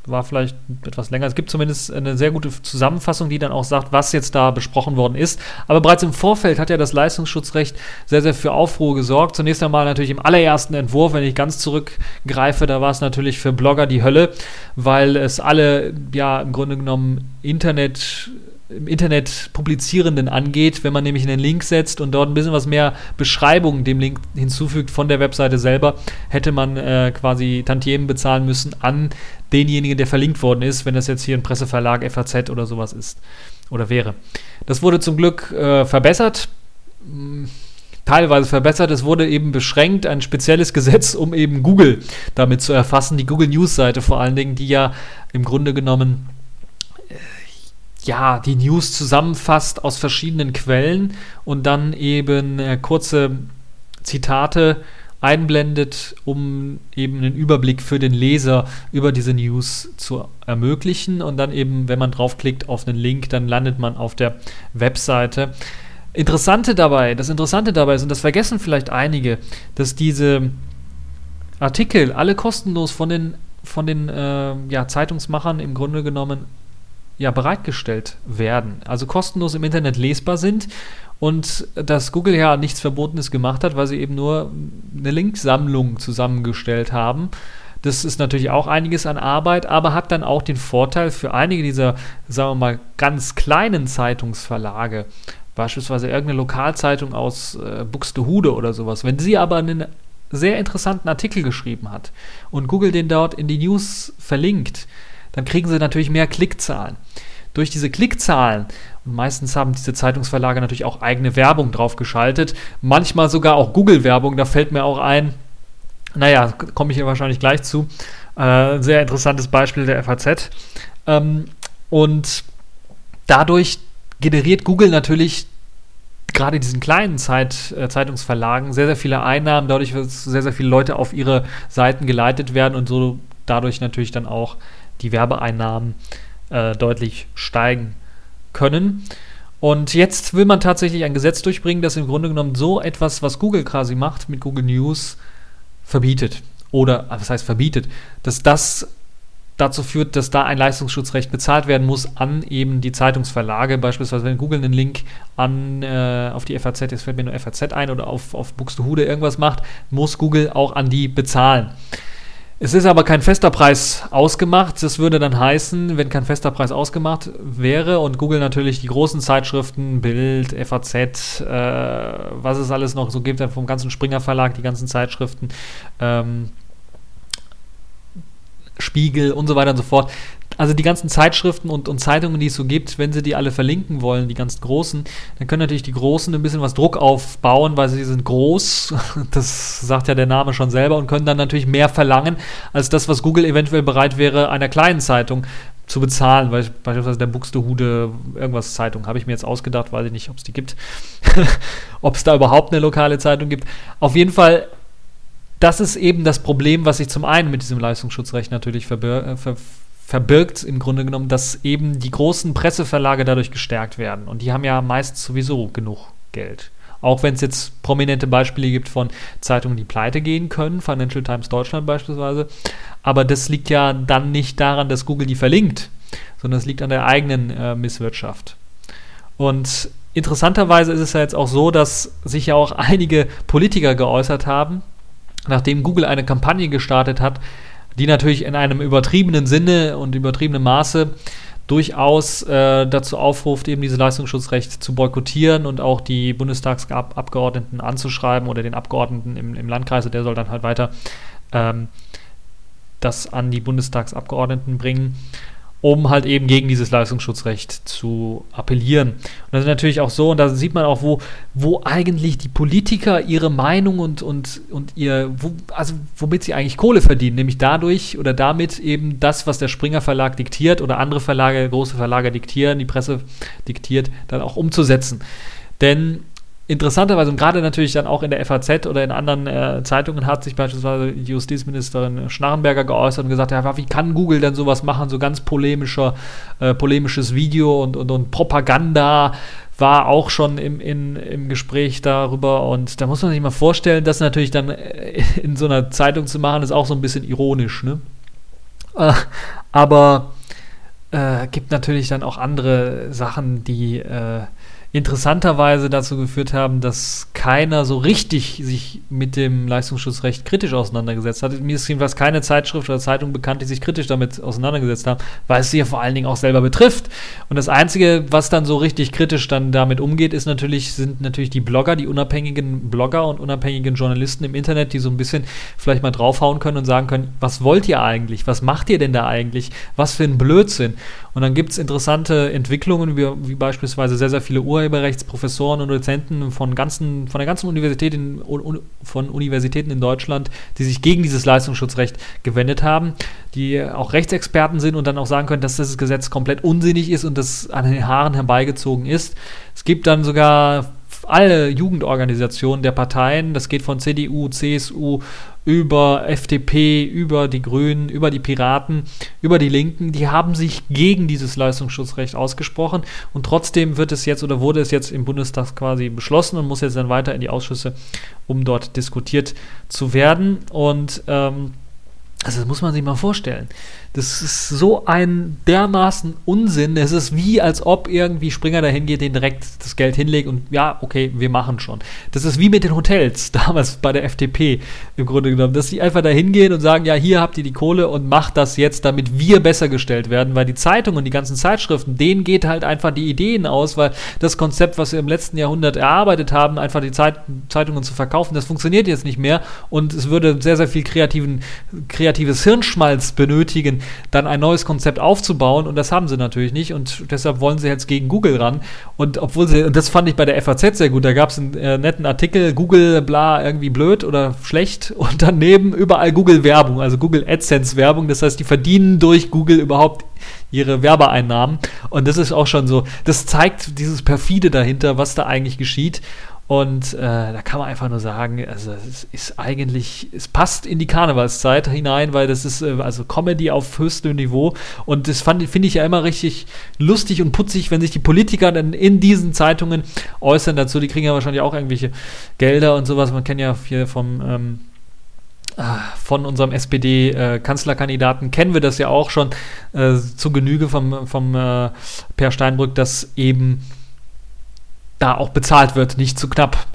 war vielleicht etwas länger. Es gibt zumindest eine sehr gute Zusammenfassung, die dann auch sagt, was jetzt da besprochen worden ist. Aber bereits im Vorfeld hat ja das Leistungsschutzrecht sehr, sehr für Aufruhr gesorgt. Zunächst einmal natürlich im allerersten Entwurf, wenn ich ganz zurückgreife, da war es natürlich für Blogger die Hölle, weil es alle, ja, im Grunde genommen Internet im Internet Publizierenden angeht, wenn man nämlich einen Link setzt und dort ein bisschen was mehr Beschreibung dem Link hinzufügt von der Webseite selber, hätte man äh, quasi Tantiemen bezahlen müssen an denjenigen, der verlinkt worden ist, wenn das jetzt hier ein Presseverlag, FAZ oder sowas ist oder wäre. Das wurde zum Glück äh, verbessert. Teilweise verbessert. Es wurde eben beschränkt, ein spezielles Gesetz, um eben Google damit zu erfassen, die Google News Seite vor allen Dingen, die ja im Grunde genommen ja, die News zusammenfasst aus verschiedenen Quellen und dann eben äh, kurze Zitate einblendet, um eben einen Überblick für den Leser über diese News zu ermöglichen. Und dann eben, wenn man draufklickt auf einen Link, dann landet man auf der Webseite. Interessante dabei, das Interessante dabei ist, und das vergessen vielleicht einige, dass diese Artikel alle kostenlos von den, von den äh, ja, Zeitungsmachern im Grunde genommen ja, bereitgestellt werden, also kostenlos im Internet lesbar sind und dass Google ja nichts Verbotenes gemacht hat, weil sie eben nur eine Linksammlung zusammengestellt haben. Das ist natürlich auch einiges an Arbeit, aber hat dann auch den Vorteil für einige dieser, sagen wir mal, ganz kleinen Zeitungsverlage, beispielsweise irgendeine Lokalzeitung aus äh, Buxtehude oder sowas, wenn sie aber einen sehr interessanten Artikel geschrieben hat und Google den dort in die News verlinkt, dann kriegen sie natürlich mehr Klickzahlen. Durch diese Klickzahlen, und meistens haben diese Zeitungsverlage natürlich auch eigene Werbung drauf geschaltet, manchmal sogar auch Google-Werbung, da fällt mir auch ein, naja, komme ich hier wahrscheinlich gleich zu, äh, sehr interessantes Beispiel der FAZ. Ähm, und dadurch generiert Google natürlich gerade diesen kleinen Zeit, äh, Zeitungsverlagen sehr, sehr viele Einnahmen, dadurch, dass sehr, sehr viele Leute auf ihre Seiten geleitet werden und so dadurch natürlich dann auch die Werbeeinnahmen äh, deutlich steigen können. Und jetzt will man tatsächlich ein Gesetz durchbringen, das im Grunde genommen so etwas, was Google quasi macht mit Google News, verbietet. Oder, was heißt verbietet? Dass das dazu führt, dass da ein Leistungsschutzrecht bezahlt werden muss an eben die Zeitungsverlage. Beispielsweise, wenn Google einen Link an, äh, auf die FAZ, jetzt fällt mir nur FAZ ein, oder auf, auf Buxtehude irgendwas macht, muss Google auch an die bezahlen. Es ist aber kein fester Preis ausgemacht. Das würde dann heißen, wenn kein fester Preis ausgemacht wäre und Google natürlich die großen Zeitschriften, Bild, FAZ, äh, was es alles noch so gibt, vom ganzen Springer Verlag, die ganzen Zeitschriften, ähm, Spiegel und so weiter und so fort. Also die ganzen Zeitschriften und, und Zeitungen, die es so gibt, wenn sie die alle verlinken wollen, die ganz großen, dann können natürlich die Großen ein bisschen was Druck aufbauen, weil sie sind groß, das sagt ja der Name schon selber, und können dann natürlich mehr verlangen, als das, was Google eventuell bereit wäre, einer kleinen Zeitung zu bezahlen, weil beispielsweise der Buxtehude irgendwas Zeitung habe ich mir jetzt ausgedacht, weiß ich nicht, ob es die gibt, ob es da überhaupt eine lokale Zeitung gibt. Auf jeden Fall das ist eben das Problem, was sich zum einen mit diesem Leistungsschutzrecht natürlich verbir äh, ver verbirgt, im Grunde genommen, dass eben die großen Presseverlage dadurch gestärkt werden. Und die haben ja meist sowieso genug Geld. Auch wenn es jetzt prominente Beispiele gibt von Zeitungen, die pleite gehen können, Financial Times Deutschland beispielsweise. Aber das liegt ja dann nicht daran, dass Google die verlinkt, sondern es liegt an der eigenen äh, Misswirtschaft. Und interessanterweise ist es ja jetzt auch so, dass sich ja auch einige Politiker geäußert haben, nachdem Google eine Kampagne gestartet hat, die natürlich in einem übertriebenen Sinne und übertriebenen Maße durchaus äh, dazu aufruft, eben dieses Leistungsschutzrecht zu boykottieren und auch die Bundestagsabgeordneten anzuschreiben oder den Abgeordneten im, im Landkreis, der soll dann halt weiter ähm, das an die Bundestagsabgeordneten bringen um halt eben gegen dieses Leistungsschutzrecht zu appellieren. Und das ist natürlich auch so, und da sieht man auch, wo, wo eigentlich die Politiker ihre Meinung und, und, und ihr, wo, also womit sie eigentlich Kohle verdienen, nämlich dadurch oder damit eben das, was der Springer Verlag diktiert oder andere Verlage, große Verlage diktieren, die Presse diktiert, dann auch umzusetzen. Denn interessanterweise und gerade natürlich dann auch in der FAZ oder in anderen äh, Zeitungen hat sich beispielsweise Justizministerin Schnarrenberger geäußert und gesagt, ja, wie kann Google denn sowas machen, so ganz polemischer, äh, polemisches Video und, und, und Propaganda war auch schon im, in, im Gespräch darüber und da muss man sich mal vorstellen, das natürlich dann äh, in so einer Zeitung zu machen, ist auch so ein bisschen ironisch, ne? Äh, aber äh, gibt natürlich dann auch andere Sachen, die äh, interessanterweise dazu geführt haben, dass keiner so richtig sich mit dem Leistungsschutzrecht kritisch auseinandergesetzt hat. Mir ist jedenfalls keine Zeitschrift oder Zeitung bekannt, die sich kritisch damit auseinandergesetzt haben, weil es sie ja vor allen Dingen auch selber betrifft. Und das Einzige, was dann so richtig kritisch dann damit umgeht, ist natürlich, sind natürlich die Blogger, die unabhängigen Blogger und unabhängigen Journalisten im Internet, die so ein bisschen vielleicht mal draufhauen können und sagen können, was wollt ihr eigentlich? Was macht ihr denn da eigentlich? Was für ein Blödsinn? Und dann gibt es interessante Entwicklungen, wie, wie beispielsweise sehr, sehr viele Urheberrechtsprofessoren und Dozenten von, ganzen, von der ganzen Universität in, von Universitäten in Deutschland, die sich gegen dieses Leistungsschutzrecht gewendet haben, die auch Rechtsexperten sind und dann auch sagen können, dass das Gesetz komplett unsinnig ist und das an den Haaren herbeigezogen ist. Es gibt dann sogar alle Jugendorganisationen der Parteien, das geht von CDU, CSU über FDP, über die Grünen, über die Piraten, über die Linken, die haben sich gegen dieses Leistungsschutzrecht ausgesprochen und trotzdem wird es jetzt oder wurde es jetzt im Bundestag quasi beschlossen und muss jetzt dann weiter in die Ausschüsse, um dort diskutiert zu werden. Und ähm, Also das muss man sich mal vorstellen. Das ist so ein dermaßen Unsinn. Es ist wie, als ob irgendwie Springer dahin geht, den direkt das Geld hinlegt und ja, okay, wir machen schon. Das ist wie mit den Hotels damals bei der FDP im Grunde genommen, dass sie einfach dahin gehen und sagen, ja, hier habt ihr die Kohle und macht das jetzt, damit wir besser gestellt werden, weil die Zeitungen und die ganzen Zeitschriften, denen geht halt einfach die Ideen aus, weil das Konzept, was wir im letzten Jahrhundert erarbeitet haben, einfach die Zeit, Zeitungen zu verkaufen, das funktioniert jetzt nicht mehr und es würde sehr, sehr viel kreativen, kreatives Hirnschmalz benötigen, dann ein neues Konzept aufzubauen und das haben sie natürlich nicht und deshalb wollen sie jetzt gegen Google ran. Und obwohl sie, und das fand ich bei der FAZ sehr gut, da gab es einen äh, netten Artikel, Google bla irgendwie blöd oder schlecht und daneben überall Google Werbung, also Google AdSense Werbung, das heißt, die verdienen durch Google überhaupt ihre Werbeeinnahmen. Und das ist auch schon so, das zeigt dieses perfide dahinter, was da eigentlich geschieht und äh, da kann man einfach nur sagen, also es ist eigentlich, es passt in die Karnevalszeit hinein, weil das ist äh, also Comedy auf höchstem Niveau. Und das finde ich ja immer richtig lustig und putzig, wenn sich die Politiker dann in diesen Zeitungen äußern dazu. Die kriegen ja wahrscheinlich auch irgendwelche Gelder und sowas. Man kennt ja hier vom ähm, ah, von unserem SPD-Kanzlerkandidaten äh, kennen wir das ja auch schon äh, zu Genüge vom, vom äh, Per Steinbrück, dass eben da auch bezahlt wird, nicht zu knapp.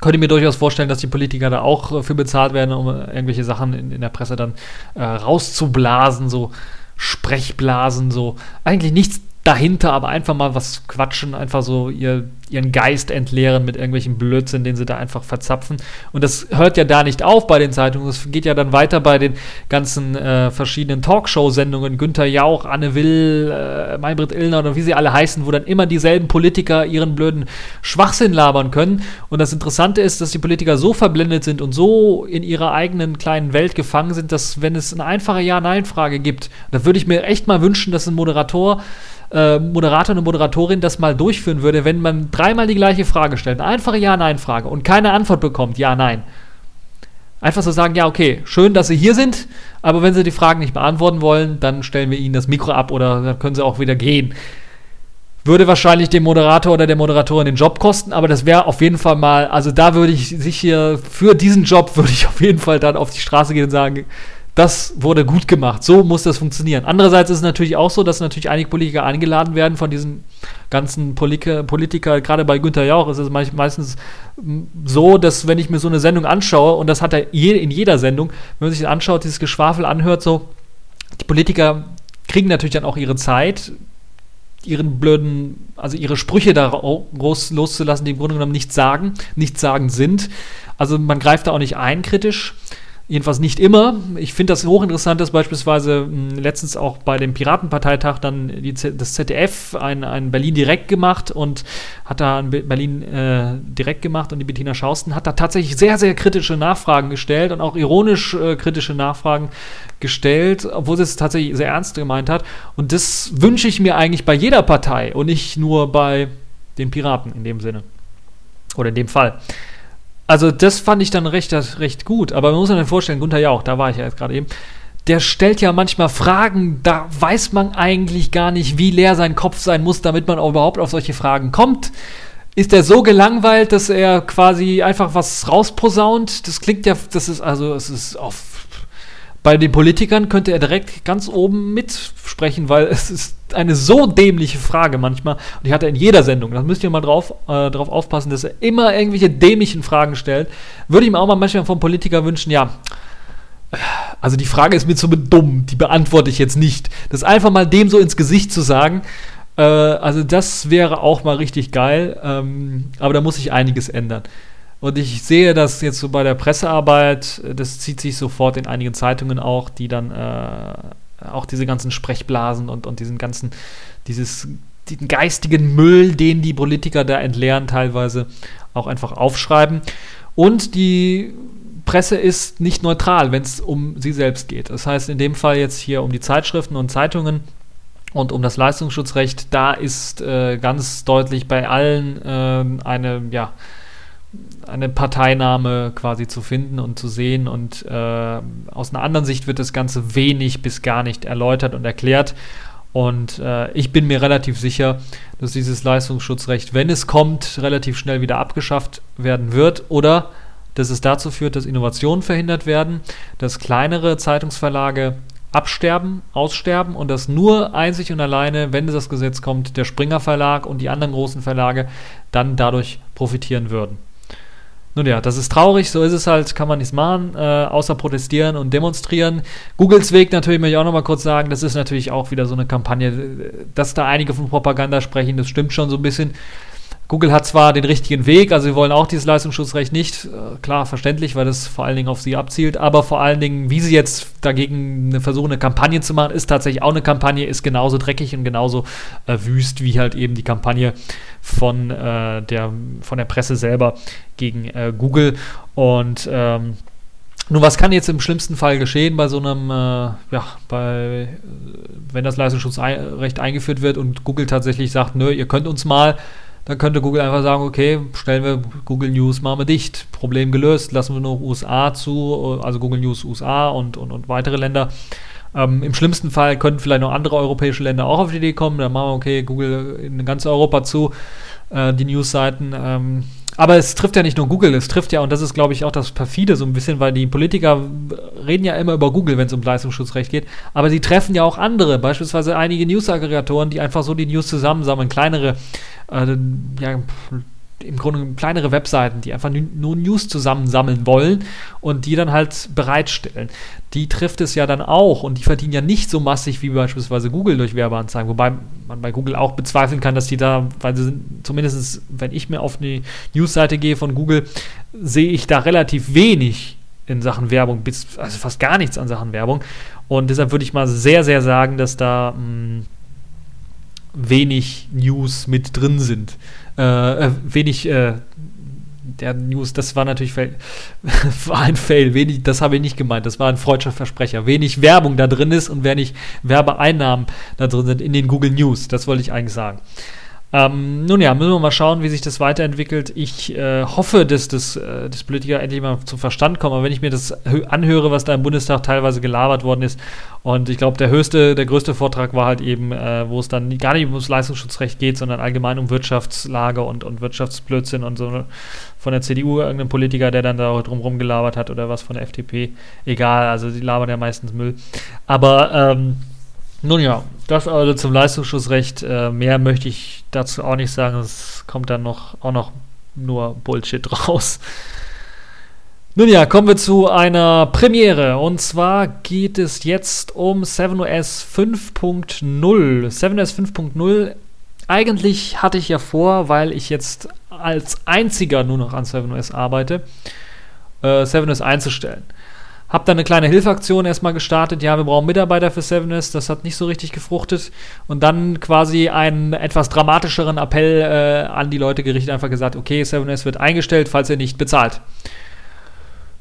Könnte mir durchaus vorstellen, dass die Politiker da auch äh, für bezahlt werden, um irgendwelche Sachen in, in der Presse dann äh, rauszublasen, so Sprechblasen, so eigentlich nichts dahinter, aber einfach mal was quatschen, einfach so ihr, ihren Geist entleeren mit irgendwelchen Blödsinn, den sie da einfach verzapfen. Und das hört ja da nicht auf bei den Zeitungen, das geht ja dann weiter bei den ganzen äh, verschiedenen Talkshow-Sendungen, Günther Jauch, Anne Will, äh, Maybrit Illner oder wie sie alle heißen, wo dann immer dieselben Politiker ihren blöden Schwachsinn labern können. Und das Interessante ist, dass die Politiker so verblendet sind und so in ihrer eigenen kleinen Welt gefangen sind, dass wenn es eine einfache Ja-Nein-Frage gibt, da würde ich mir echt mal wünschen, dass ein Moderator äh, Moderator und Moderatorin das mal durchführen würde, wenn man dreimal die gleiche Frage stellt, eine einfache Ja-Nein-Frage und keine Antwort bekommt, Ja-Nein. Einfach so sagen, ja, okay, schön, dass Sie hier sind, aber wenn Sie die Fragen nicht beantworten wollen, dann stellen wir Ihnen das Mikro ab oder dann können Sie auch wieder gehen. Würde wahrscheinlich dem Moderator oder der Moderatorin den Job kosten, aber das wäre auf jeden Fall mal, also da würde ich sich hier, für diesen Job würde ich auf jeden Fall dann auf die Straße gehen und sagen, das wurde gut gemacht. So muss das funktionieren. Andererseits ist es natürlich auch so, dass natürlich einige Politiker eingeladen werden von diesen ganzen Politiker, gerade bei Günther Jauch ist es meistens so, dass wenn ich mir so eine Sendung anschaue, und das hat er in jeder Sendung, wenn man sich das anschaut, dieses Geschwafel anhört, so, die Politiker kriegen natürlich dann auch ihre Zeit, ihren blöden, also ihre Sprüche da loszulassen, die im Grunde genommen nichts sagen, nichts sagen sind. Also man greift da auch nicht ein kritisch. Jedenfalls nicht immer. Ich finde das hochinteressant, dass beispielsweise mh, hm, letztens auch bei dem Piratenparteitag dann das ZDF ein, ein Berlin direkt gemacht und hat da ein Berlin äh, direkt gemacht und die Bettina Schausten hat da tatsächlich sehr, sehr kritische Nachfragen gestellt und auch ironisch äh, kritische Nachfragen gestellt, obwohl sie es tatsächlich sehr ernst gemeint hat. Und das wünsche ich mir eigentlich bei jeder Partei und nicht nur bei den Piraten in dem Sinne. Oder in dem Fall. Also das fand ich dann recht, recht gut. Aber man muss sich dann vorstellen, Gunther Jauch, da war ich ja jetzt gerade eben, der stellt ja manchmal Fragen, da weiß man eigentlich gar nicht, wie leer sein Kopf sein muss, damit man überhaupt auf solche Fragen kommt. Ist er so gelangweilt, dass er quasi einfach was rausposaunt? Das klingt ja, das ist also, es ist auf bei den Politikern könnte er direkt ganz oben mitsprechen, weil es ist eine so dämliche Frage manchmal. Und die hat er in jeder Sendung. Da müsst ihr mal drauf, äh, drauf aufpassen, dass er immer irgendwelche dämlichen Fragen stellt. Würde ich mir auch mal manchmal vom Politiker wünschen, ja. Also die Frage ist mir zu dumm, die beantworte ich jetzt nicht. Das einfach mal dem so ins Gesicht zu sagen, äh, also das wäre auch mal richtig geil. Ähm, aber da muss sich einiges ändern. Und ich sehe das jetzt so bei der Pressearbeit, das zieht sich sofort in einigen Zeitungen auch, die dann äh, auch diese ganzen Sprechblasen und, und diesen ganzen, dieses, den geistigen Müll, den die Politiker da entleeren, teilweise auch einfach aufschreiben. Und die Presse ist nicht neutral, wenn es um sie selbst geht. Das heißt, in dem Fall jetzt hier um die Zeitschriften und Zeitungen und um das Leistungsschutzrecht, da ist äh, ganz deutlich bei allen äh, eine, ja, eine Parteinahme quasi zu finden und zu sehen. Und äh, aus einer anderen Sicht wird das Ganze wenig bis gar nicht erläutert und erklärt. Und äh, ich bin mir relativ sicher, dass dieses Leistungsschutzrecht, wenn es kommt, relativ schnell wieder abgeschafft werden wird oder dass es dazu führt, dass Innovationen verhindert werden, dass kleinere Zeitungsverlage absterben, aussterben und dass nur einzig und alleine, wenn das Gesetz kommt, der Springer Verlag und die anderen großen Verlage dann dadurch profitieren würden. Nun ja, das ist traurig, so ist es halt, kann man nichts machen, äh, außer protestieren und demonstrieren. Googles Weg natürlich möchte ich auch nochmal kurz sagen, das ist natürlich auch wieder so eine Kampagne, dass da einige von Propaganda sprechen, das stimmt schon so ein bisschen. Google hat zwar den richtigen Weg, also sie wollen auch dieses Leistungsschutzrecht nicht, äh, klar, verständlich, weil das vor allen Dingen auf sie abzielt, aber vor allen Dingen, wie sie jetzt dagegen eine, versuchen, eine Kampagne zu machen, ist tatsächlich auch eine Kampagne, ist genauso dreckig und genauso äh, wüst wie halt eben die Kampagne von, äh, der, von der Presse selber gegen äh, Google. Und ähm, nun, was kann jetzt im schlimmsten Fall geschehen bei so einem, äh, ja, bei, wenn das Leistungsschutzrecht eingeführt wird und Google tatsächlich sagt, nö, ihr könnt uns mal, dann könnte Google einfach sagen, okay, stellen wir Google News, wir dicht, Problem gelöst, lassen wir nur USA zu, also Google News USA und, und, und weitere Länder. Ähm, Im schlimmsten Fall könnten vielleicht noch andere europäische Länder auch auf die Idee kommen, dann machen wir, okay, Google in ganz Europa zu, äh, die Newsseiten. Ähm, aber es trifft ja nicht nur Google, es trifft ja, und das ist, glaube ich, auch das Perfide so ein bisschen, weil die Politiker reden ja immer über Google, wenn es um Leistungsschutzrecht geht, aber sie treffen ja auch andere, beispielsweise einige News-Aggregatoren, die einfach so die News zusammensammeln, kleinere äh, ja, im Grunde kleinere Webseiten, die einfach nur News zusammensammeln wollen und die dann halt bereitstellen. Die trifft es ja dann auch und die verdienen ja nicht so massig wie beispielsweise Google durch Werbeanzeigen, wobei man bei Google auch bezweifeln kann, dass die da, weil sie sind, zumindest wenn ich mir auf eine Newsseite gehe von Google, sehe ich da relativ wenig in Sachen Werbung, also fast gar nichts an Sachen Werbung. Und deshalb würde ich mal sehr, sehr sagen, dass da mh, hm, wenig News mit drin sind. Äh, äh, wenig äh, der News, das war natürlich war ein Fail. Wenig, das habe ich nicht gemeint. Das war ein freudscher Versprecher. Wenig Werbung da drin ist und wenig Werbeeinnahmen da drin sind in den Google News. Das wollte ich eigentlich sagen. Ähm, nun ja, müssen wir mal schauen, wie sich das weiterentwickelt. Ich äh, hoffe, dass das, äh, das Politiker endlich mal zum Verstand kommen. Aber wenn ich mir das anhöre, was da im Bundestag teilweise gelabert worden ist, und ich glaube, der höchste, der größte Vortrag war halt eben, äh, wo es dann gar nicht ums Leistungsschutzrecht geht, sondern allgemein um Wirtschaftslage und, und Wirtschaftsblödsinn und so von der CDU irgendein Politiker, der dann da drumherum gelabert hat oder was von der FDP. Egal, also die labern ja meistens Müll. Aber ähm, nun ja, das also zum Leistungsschutzrecht. Äh, mehr möchte ich dazu auch nicht sagen. Es kommt dann noch auch noch nur Bullshit raus. Nun ja, kommen wir zu einer Premiere. Und zwar geht es jetzt um 7OS 5.0. 7OS 5.0. Eigentlich hatte ich ja vor, weil ich jetzt als einziger nur noch an 7OS arbeite, äh, 7OS einzustellen. Hab dann eine kleine Hilfaktion erstmal gestartet. Ja, wir brauchen Mitarbeiter für 7S. Das hat nicht so richtig gefruchtet. Und dann quasi einen etwas dramatischeren Appell äh, an die Leute gerichtet. Einfach gesagt, okay, 7S wird eingestellt, falls ihr nicht bezahlt.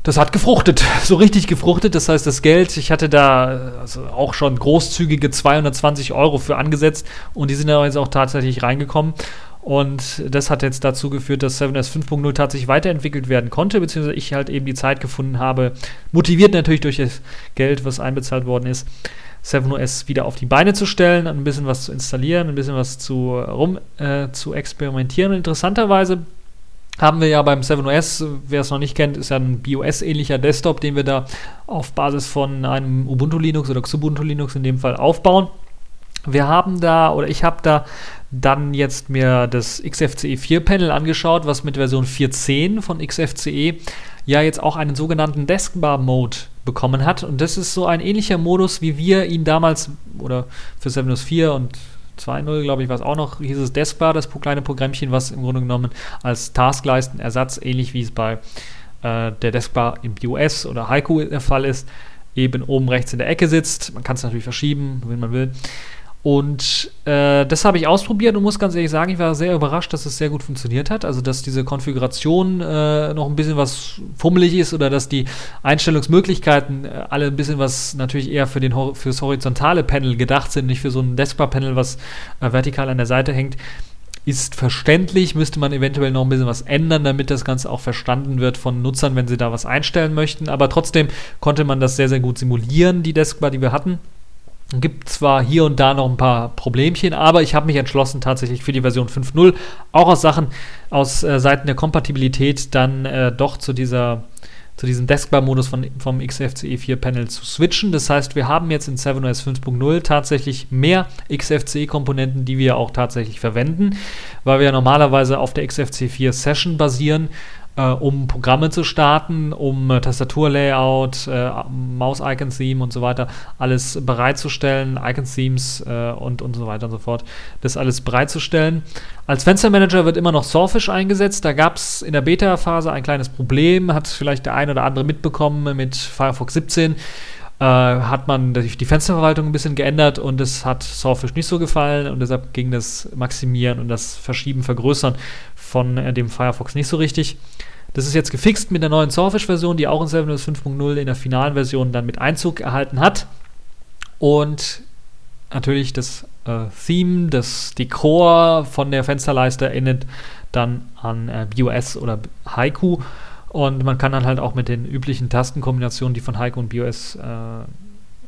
Das hat gefruchtet, so richtig gefruchtet. Das heißt, das Geld, ich hatte da also auch schon großzügige 220 Euro für angesetzt und die sind da jetzt auch tatsächlich reingekommen. Und das hat jetzt dazu geführt, dass 7S 5.0 tatsächlich weiterentwickelt werden konnte, beziehungsweise ich halt eben die Zeit gefunden habe, motiviert natürlich durch das Geld, was einbezahlt worden ist, 7OS wieder auf die Beine zu stellen, ein bisschen was zu installieren, ein bisschen was zu rum äh, zu experimentieren. interessanterweise haben wir ja beim 7OS, wer es noch nicht kennt, ist ja ein BOS-ähnlicher Desktop, den wir da auf Basis von einem Ubuntu Linux oder Xubuntu Linux in dem Fall aufbauen. Wir haben da, oder ich habe da dann jetzt mir das XFCE 4 Panel angeschaut, was mit Version 4.10 von XFCE ja jetzt auch einen sogenannten Deskbar Mode bekommen hat. Und das ist so ein ähnlicher Modus, wie wir ihn damals, oder für 7.0 4 und 2.0, glaube ich, war es auch noch, hieß es Deskbar, das kleine Programmchen, was im Grunde genommen als Taskleisten-Ersatz, ähnlich wie es bei äh, der Deskbar im BOS oder Haiku der Fall ist, eben oben rechts in der Ecke sitzt. Man kann es natürlich verschieben, wenn man will. Und äh, das habe ich ausprobiert und muss ganz ehrlich sagen, ich war sehr überrascht, dass es sehr gut funktioniert hat. Also, dass diese Konfiguration äh, noch ein bisschen was fummelig ist oder dass die Einstellungsmöglichkeiten äh, alle ein bisschen was natürlich eher für den fürs horizontale Panel gedacht sind, nicht für so ein Desktop-Panel, was äh, vertikal an der Seite hängt. Ist verständlich, müsste man eventuell noch ein bisschen was ändern, damit das Ganze auch verstanden wird von Nutzern, wenn sie da was einstellen möchten. Aber trotzdem konnte man das sehr, sehr gut simulieren, die Deskbar, die wir hatten. Gibt zwar hier und da noch ein paar Problemchen, aber ich habe mich entschlossen, tatsächlich für die Version 5.0 auch aus Sachen, aus äh, Seiten der Kompatibilität dann äh, doch zu dieser zu diesem Deskbar-Modus vom XFCE 4 Panel zu switchen. Das heißt, wir haben jetzt in 7OS 5.0 tatsächlich mehr XFCE-Komponenten, die wir auch tatsächlich verwenden, weil wir ja normalerweise auf der XFCE 4 Session basieren äh, um Programme zu starten, um äh, Tastaturlayout, äh, Maus-Icon-Theme und so weiter alles bereitzustellen, Icon-Themes äh, und, und so weiter und so fort, das alles bereitzustellen. Als Fenstermanager wird immer noch Sawfish eingesetzt. Da gab es in der Beta-Phase ein kleines Problem, hat vielleicht der ein oder andere mitbekommen mit Firefox 17 äh, hat man die Fensterverwaltung ein bisschen geändert und es hat Sawfish nicht so gefallen und deshalb ging das Maximieren und das Verschieben, Vergrößern von äh, dem Firefox nicht so richtig. Das ist jetzt gefixt mit der neuen Sawfish-Version, die auch in 7.0 5.0 in der finalen Version dann mit Einzug erhalten hat. Und natürlich das äh, Theme, das Dekor von der Fensterleiste erinnert dann an äh, BOS oder Haiku. Und man kann dann halt auch mit den üblichen Tastenkombinationen, die von Heiko und BOS äh,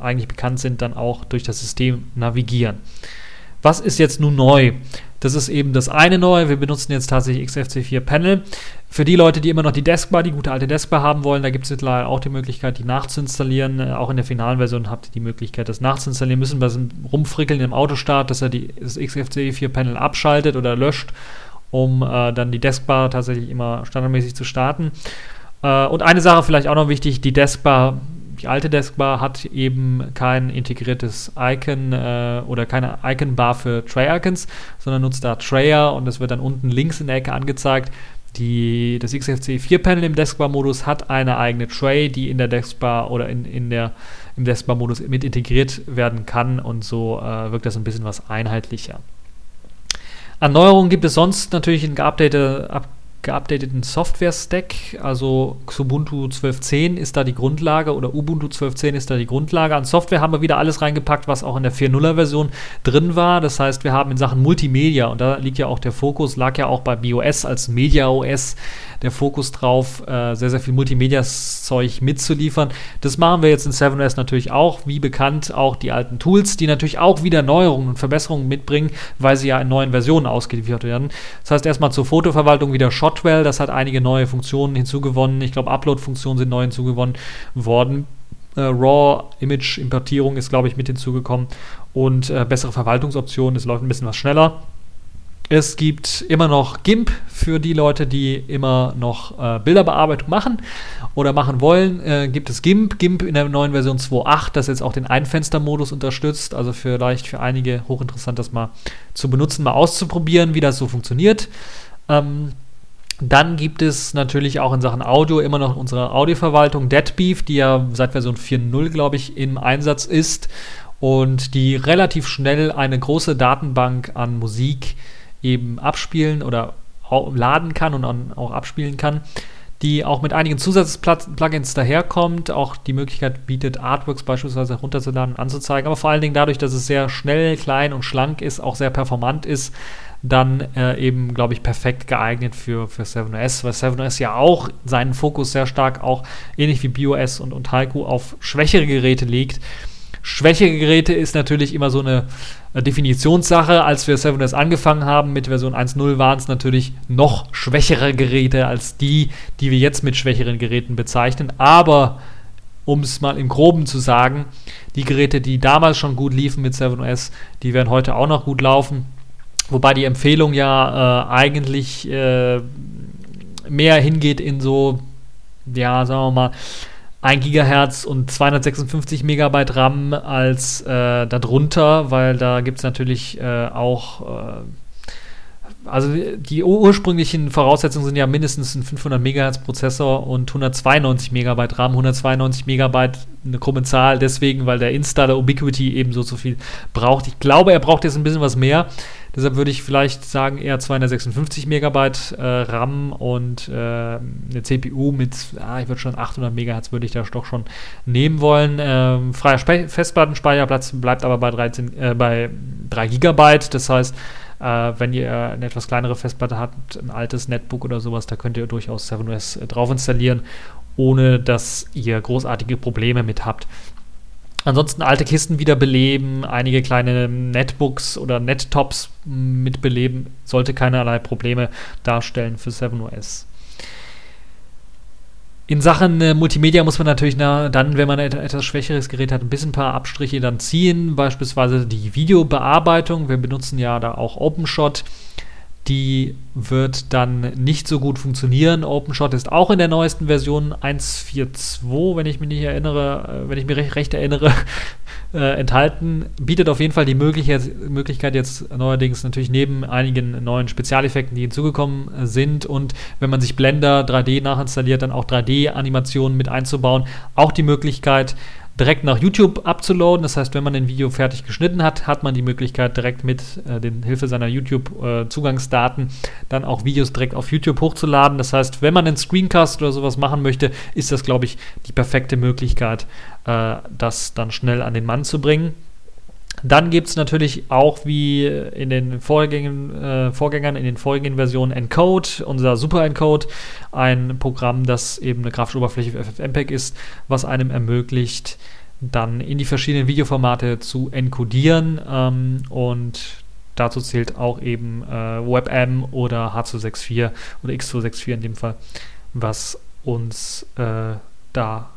eigentlich bekannt sind, dann auch durch das System navigieren. Was ist jetzt nun neu? Das ist eben das eine neue. Wir benutzen jetzt tatsächlich XFC4 Panel. Für die Leute, die immer noch die Deskbar, die gute alte Deskbar haben wollen, da gibt es leider auch die Möglichkeit, die nachzuinstallieren. Äh, auch in der finalen Version habt ihr die Möglichkeit, das nachzuinstallieren. Müssen wir rumfrickeln im Autostart, dass er die, das XFC4 Panel abschaltet oder löscht um äh, dann die Deskbar tatsächlich immer standardmäßig zu starten. Äh, und eine Sache vielleicht auch noch wichtig, die Deskbar, die alte Deskbar hat eben kein integriertes Icon äh, oder keine Icon-Bar für Tray-Icons, sondern nutzt da Trayer und das wird dann unten links in der Ecke angezeigt. Die, das XFCE 4-Panel im Deskbar-Modus hat eine eigene Tray, die in der Deskbar oder in, in der, im Deskbar-Modus mit integriert werden kann und so äh, wirkt das ein bisschen was einheitlicher. Erneuerungen gibt es sonst natürlich in geupdatete, geupdateten Software-Stack. Also Xubuntu 12.10 ist da die Grundlage oder Ubuntu 12.10 ist da die Grundlage. An Software haben wir wieder alles reingepackt, was auch in der 4.0er-Version drin war. Das heißt, wir haben in Sachen Multimedia, und da liegt ja auch der Fokus, lag ja auch bei BOS als Media OS der Fokus drauf, äh, sehr, sehr viel Multimedia-Zeug mitzuliefern. Das machen wir jetzt in 7OS natürlich auch, wie bekannt auch die alten Tools, die natürlich auch wieder Neuerungen und Verbesserungen mitbringen, weil sie ja in neuen Versionen ausgeliefert werden. Das heißt erstmal zur Fotoverwaltung wieder Shotwell, das hat einige neue Funktionen hinzugewonnen. Ich glaube, Upload-Funktionen sind neu hinzugewonnen worden. Äh, RAW-Image-Importierung ist, glaube ich, mit hinzugekommen und äh, bessere Verwaltungsoptionen. Es läuft ein bisschen was schneller. Es gibt immer noch GIMP für die Leute, die immer noch äh, Bilderbearbeitung machen oder machen wollen. Äh, gibt es GIMP, GIMP in der neuen Version 2.8, das jetzt auch den Einfenstermodus unterstützt. Also vielleicht für einige hochinteressant, das mal zu benutzen, mal auszuprobieren, wie das so funktioniert. Ähm, dann gibt es natürlich auch in Sachen Audio immer noch unsere Audioverwaltung Deadbeef, die ja seit Version 4.0, glaube ich, im Einsatz ist und die relativ schnell eine große Datenbank an Musik eben abspielen oder laden kann und auch abspielen kann, die auch mit einigen Zusatzplugins daherkommt, auch die Möglichkeit bietet, Artworks beispielsweise herunterzuladen, anzuzeigen, aber vor allen Dingen dadurch, dass es sehr schnell, klein und schlank ist, auch sehr performant ist, dann äh, eben, glaube ich, perfekt geeignet für, für 7OS, weil 7OS ja auch seinen Fokus sehr stark auch ähnlich wie BOS und, und Haiku auf schwächere Geräte legt Schwächere Geräte ist natürlich immer so eine Definitionssache. Als wir 7S angefangen haben mit Version 1.0 waren es natürlich noch schwächere Geräte als die, die wir jetzt mit schwächeren Geräten bezeichnen. Aber um es mal im Groben zu sagen, die Geräte, die damals schon gut liefen mit 7OS, die werden heute auch noch gut laufen. Wobei die Empfehlung ja äh, eigentlich äh, mehr hingeht in so, ja, sagen wir mal, 1 Gigahertz und 256 Megabyte RAM als äh, darunter, weil da gibt es natürlich äh, auch, äh, also die ursprünglichen Voraussetzungen sind ja mindestens ein 500 Megahertz Prozessor und 192 Megabyte RAM, 192 Megabyte eine krumme Zahl, deswegen, weil der Installer Ubiquity ebenso so viel braucht. Ich glaube, er braucht jetzt ein bisschen was mehr. Deshalb würde ich vielleicht sagen, eher 256 Megabyte äh, RAM und äh, eine CPU mit, ah, ich würde schon 800 Megahertz würde ich da doch schon nehmen wollen. Ähm, freier Spe Festplattenspeicherplatz bleibt aber bei, 13, äh, bei 3 Gigabyte. Das heißt, äh, wenn ihr eine etwas kleinere Festplatte habt, ein altes Netbook oder sowas, da könnt ihr durchaus 7OS drauf installieren, ohne dass ihr großartige Probleme mit habt. Ansonsten alte Kisten wiederbeleben, einige kleine Netbooks oder Nettops In Sachen äh, Multimedia muss man natürlich na, dann, wenn man ein etwas schwächeres Gerät hat, ein bisschen ein paar Abstriche dann ziehen. Beispielsweise die Videobearbeitung. Wir benutzen ja da auch OpenShot die wird dann nicht so gut funktionieren. OpenShot ist auch in der neuesten Version 1.4.2, wenn ich mich nicht erinnere, äh, wenn ich mich recht, recht erinnere, äh, enthalten. Bietet auf jeden Fall die Möglichkeit, jetzt neuerdings natürlich neben einigen neuen Spezialeffekten, die hinzugekommen sind und wenn man sich Blender 3D nachinstalliert, dann auch 3D-Animationen mit einzubauen, auch die Möglichkeit, direkt nach YouTube abzuladen. Das heißt, wenn man ein Video fertig geschnitten hat, hat man die Möglichkeit, direkt mit äh, den Hilfe seiner YouTube-Zugangsdaten äh, dann auch Videos direkt auf YouTube hochzuladen. Das heißt, wenn man einen Screencast oder sowas machen möchte, ist das, glaube ich, die perfekte Möglichkeit, äh, das dann schnell an den Mann zu bringen. Dann gibt es natürlich auch wie in den Vorgängen, äh, Vorgängern, in den vorigen Versionen Encode, unser Super Encode, ein Programm, das eben eine grafische Oberfläche für FFmpeg ist, was einem ermöglicht, dann in die verschiedenen Videoformate zu encodieren ähm, und dazu zählt auch eben äh, WebM oder H264 oder X264 in dem Fall, was uns äh, da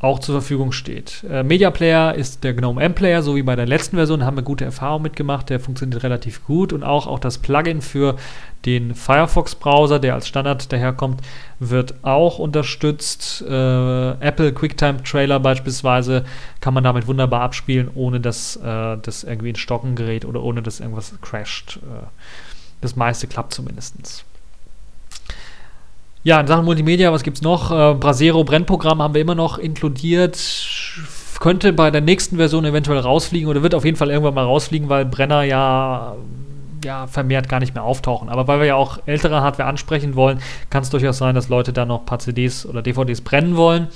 auch zur Verfügung steht. Äh, Media Player ist der GNOME M Player, so wie bei der letzten Version, haben wir gute Erfahrungen mitgemacht, der funktioniert relativ gut und auch, auch das Plugin für den Firefox Browser, der als Standard daherkommt, wird auch unterstützt. Äh, Apple QuickTime Trailer beispielsweise kann man damit wunderbar abspielen, ohne dass äh, das irgendwie in Stocken gerät oder ohne dass irgendwas crasht. Äh, das meiste klappt zumindest. Ja, in Sachen Multimedia, was gibt es noch? Äh, Brasero Brennprogramm haben wir immer noch inkludiert. Könnte bei der nächsten Version eventuell rausfliegen oder wird auf jeden Fall irgendwann mal rausfliegen, weil Brenner ja, ja vermehrt gar nicht mehr auftauchen. Aber weil wir ja auch ältere Hardware ansprechen wollen, kann es durchaus sein, dass Leute da noch ein paar CDs oder DVDs brennen wollen.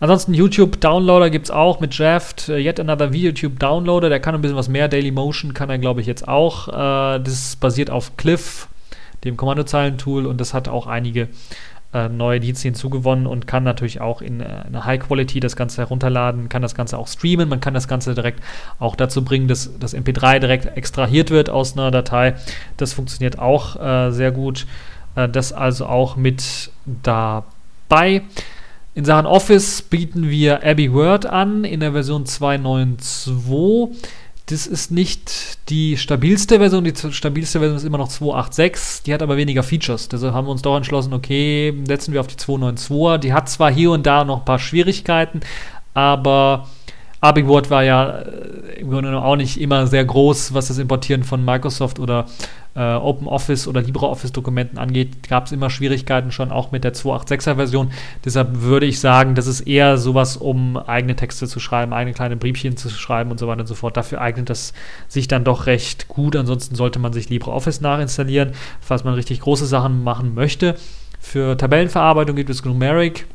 Ansonsten YouTube-Downloader gibt es auch mit Jaft, äh, Yet Another YouTube-Downloader, der kann ein bisschen was mehr. Dailymotion kann er, glaube ich, jetzt auch. Äh, das basiert auf Cliff dem Kommandozeilentool und das hat auch einige äh, neue Dienste hinzugewonnen und kann natürlich auch in äh, einer High Quality das Ganze herunterladen, kann das Ganze auch streamen, man kann das Ganze direkt auch dazu bringen, dass das MP3 direkt extrahiert wird aus einer Datei. Das funktioniert auch äh, sehr gut. Äh, das also auch mit dabei. In Sachen Office bieten wir Abbey Word an in der Version 2.9.2 das ist nicht die stabilste Version. Die stabilste Version ist immer noch 286. Die hat aber weniger Features. Deshalb haben wir uns doch entschlossen, okay, setzen wir auf die 292er. Die hat zwar hier und da noch ein paar Schwierigkeiten, aber Abigboard war ja äh, im Grunde auch nicht immer sehr groß, was das Importieren von Microsoft oder äh, OpenOffice oder LibreOffice-Dokumenten angeht. Gab es immer Schwierigkeiten schon, auch mit der 286er-Version. Deshalb würde ich sagen, das ist eher sowas, um eigene Texte zu schreiben, eigene kleine Briefchen zu schreiben und so weiter und so fort. Dafür eignet das sich dann doch recht gut. Ansonsten sollte man sich LibreOffice nachinstallieren, falls man richtig große Sachen machen möchte. Für Tabellenverarbeitung gibt es Numeric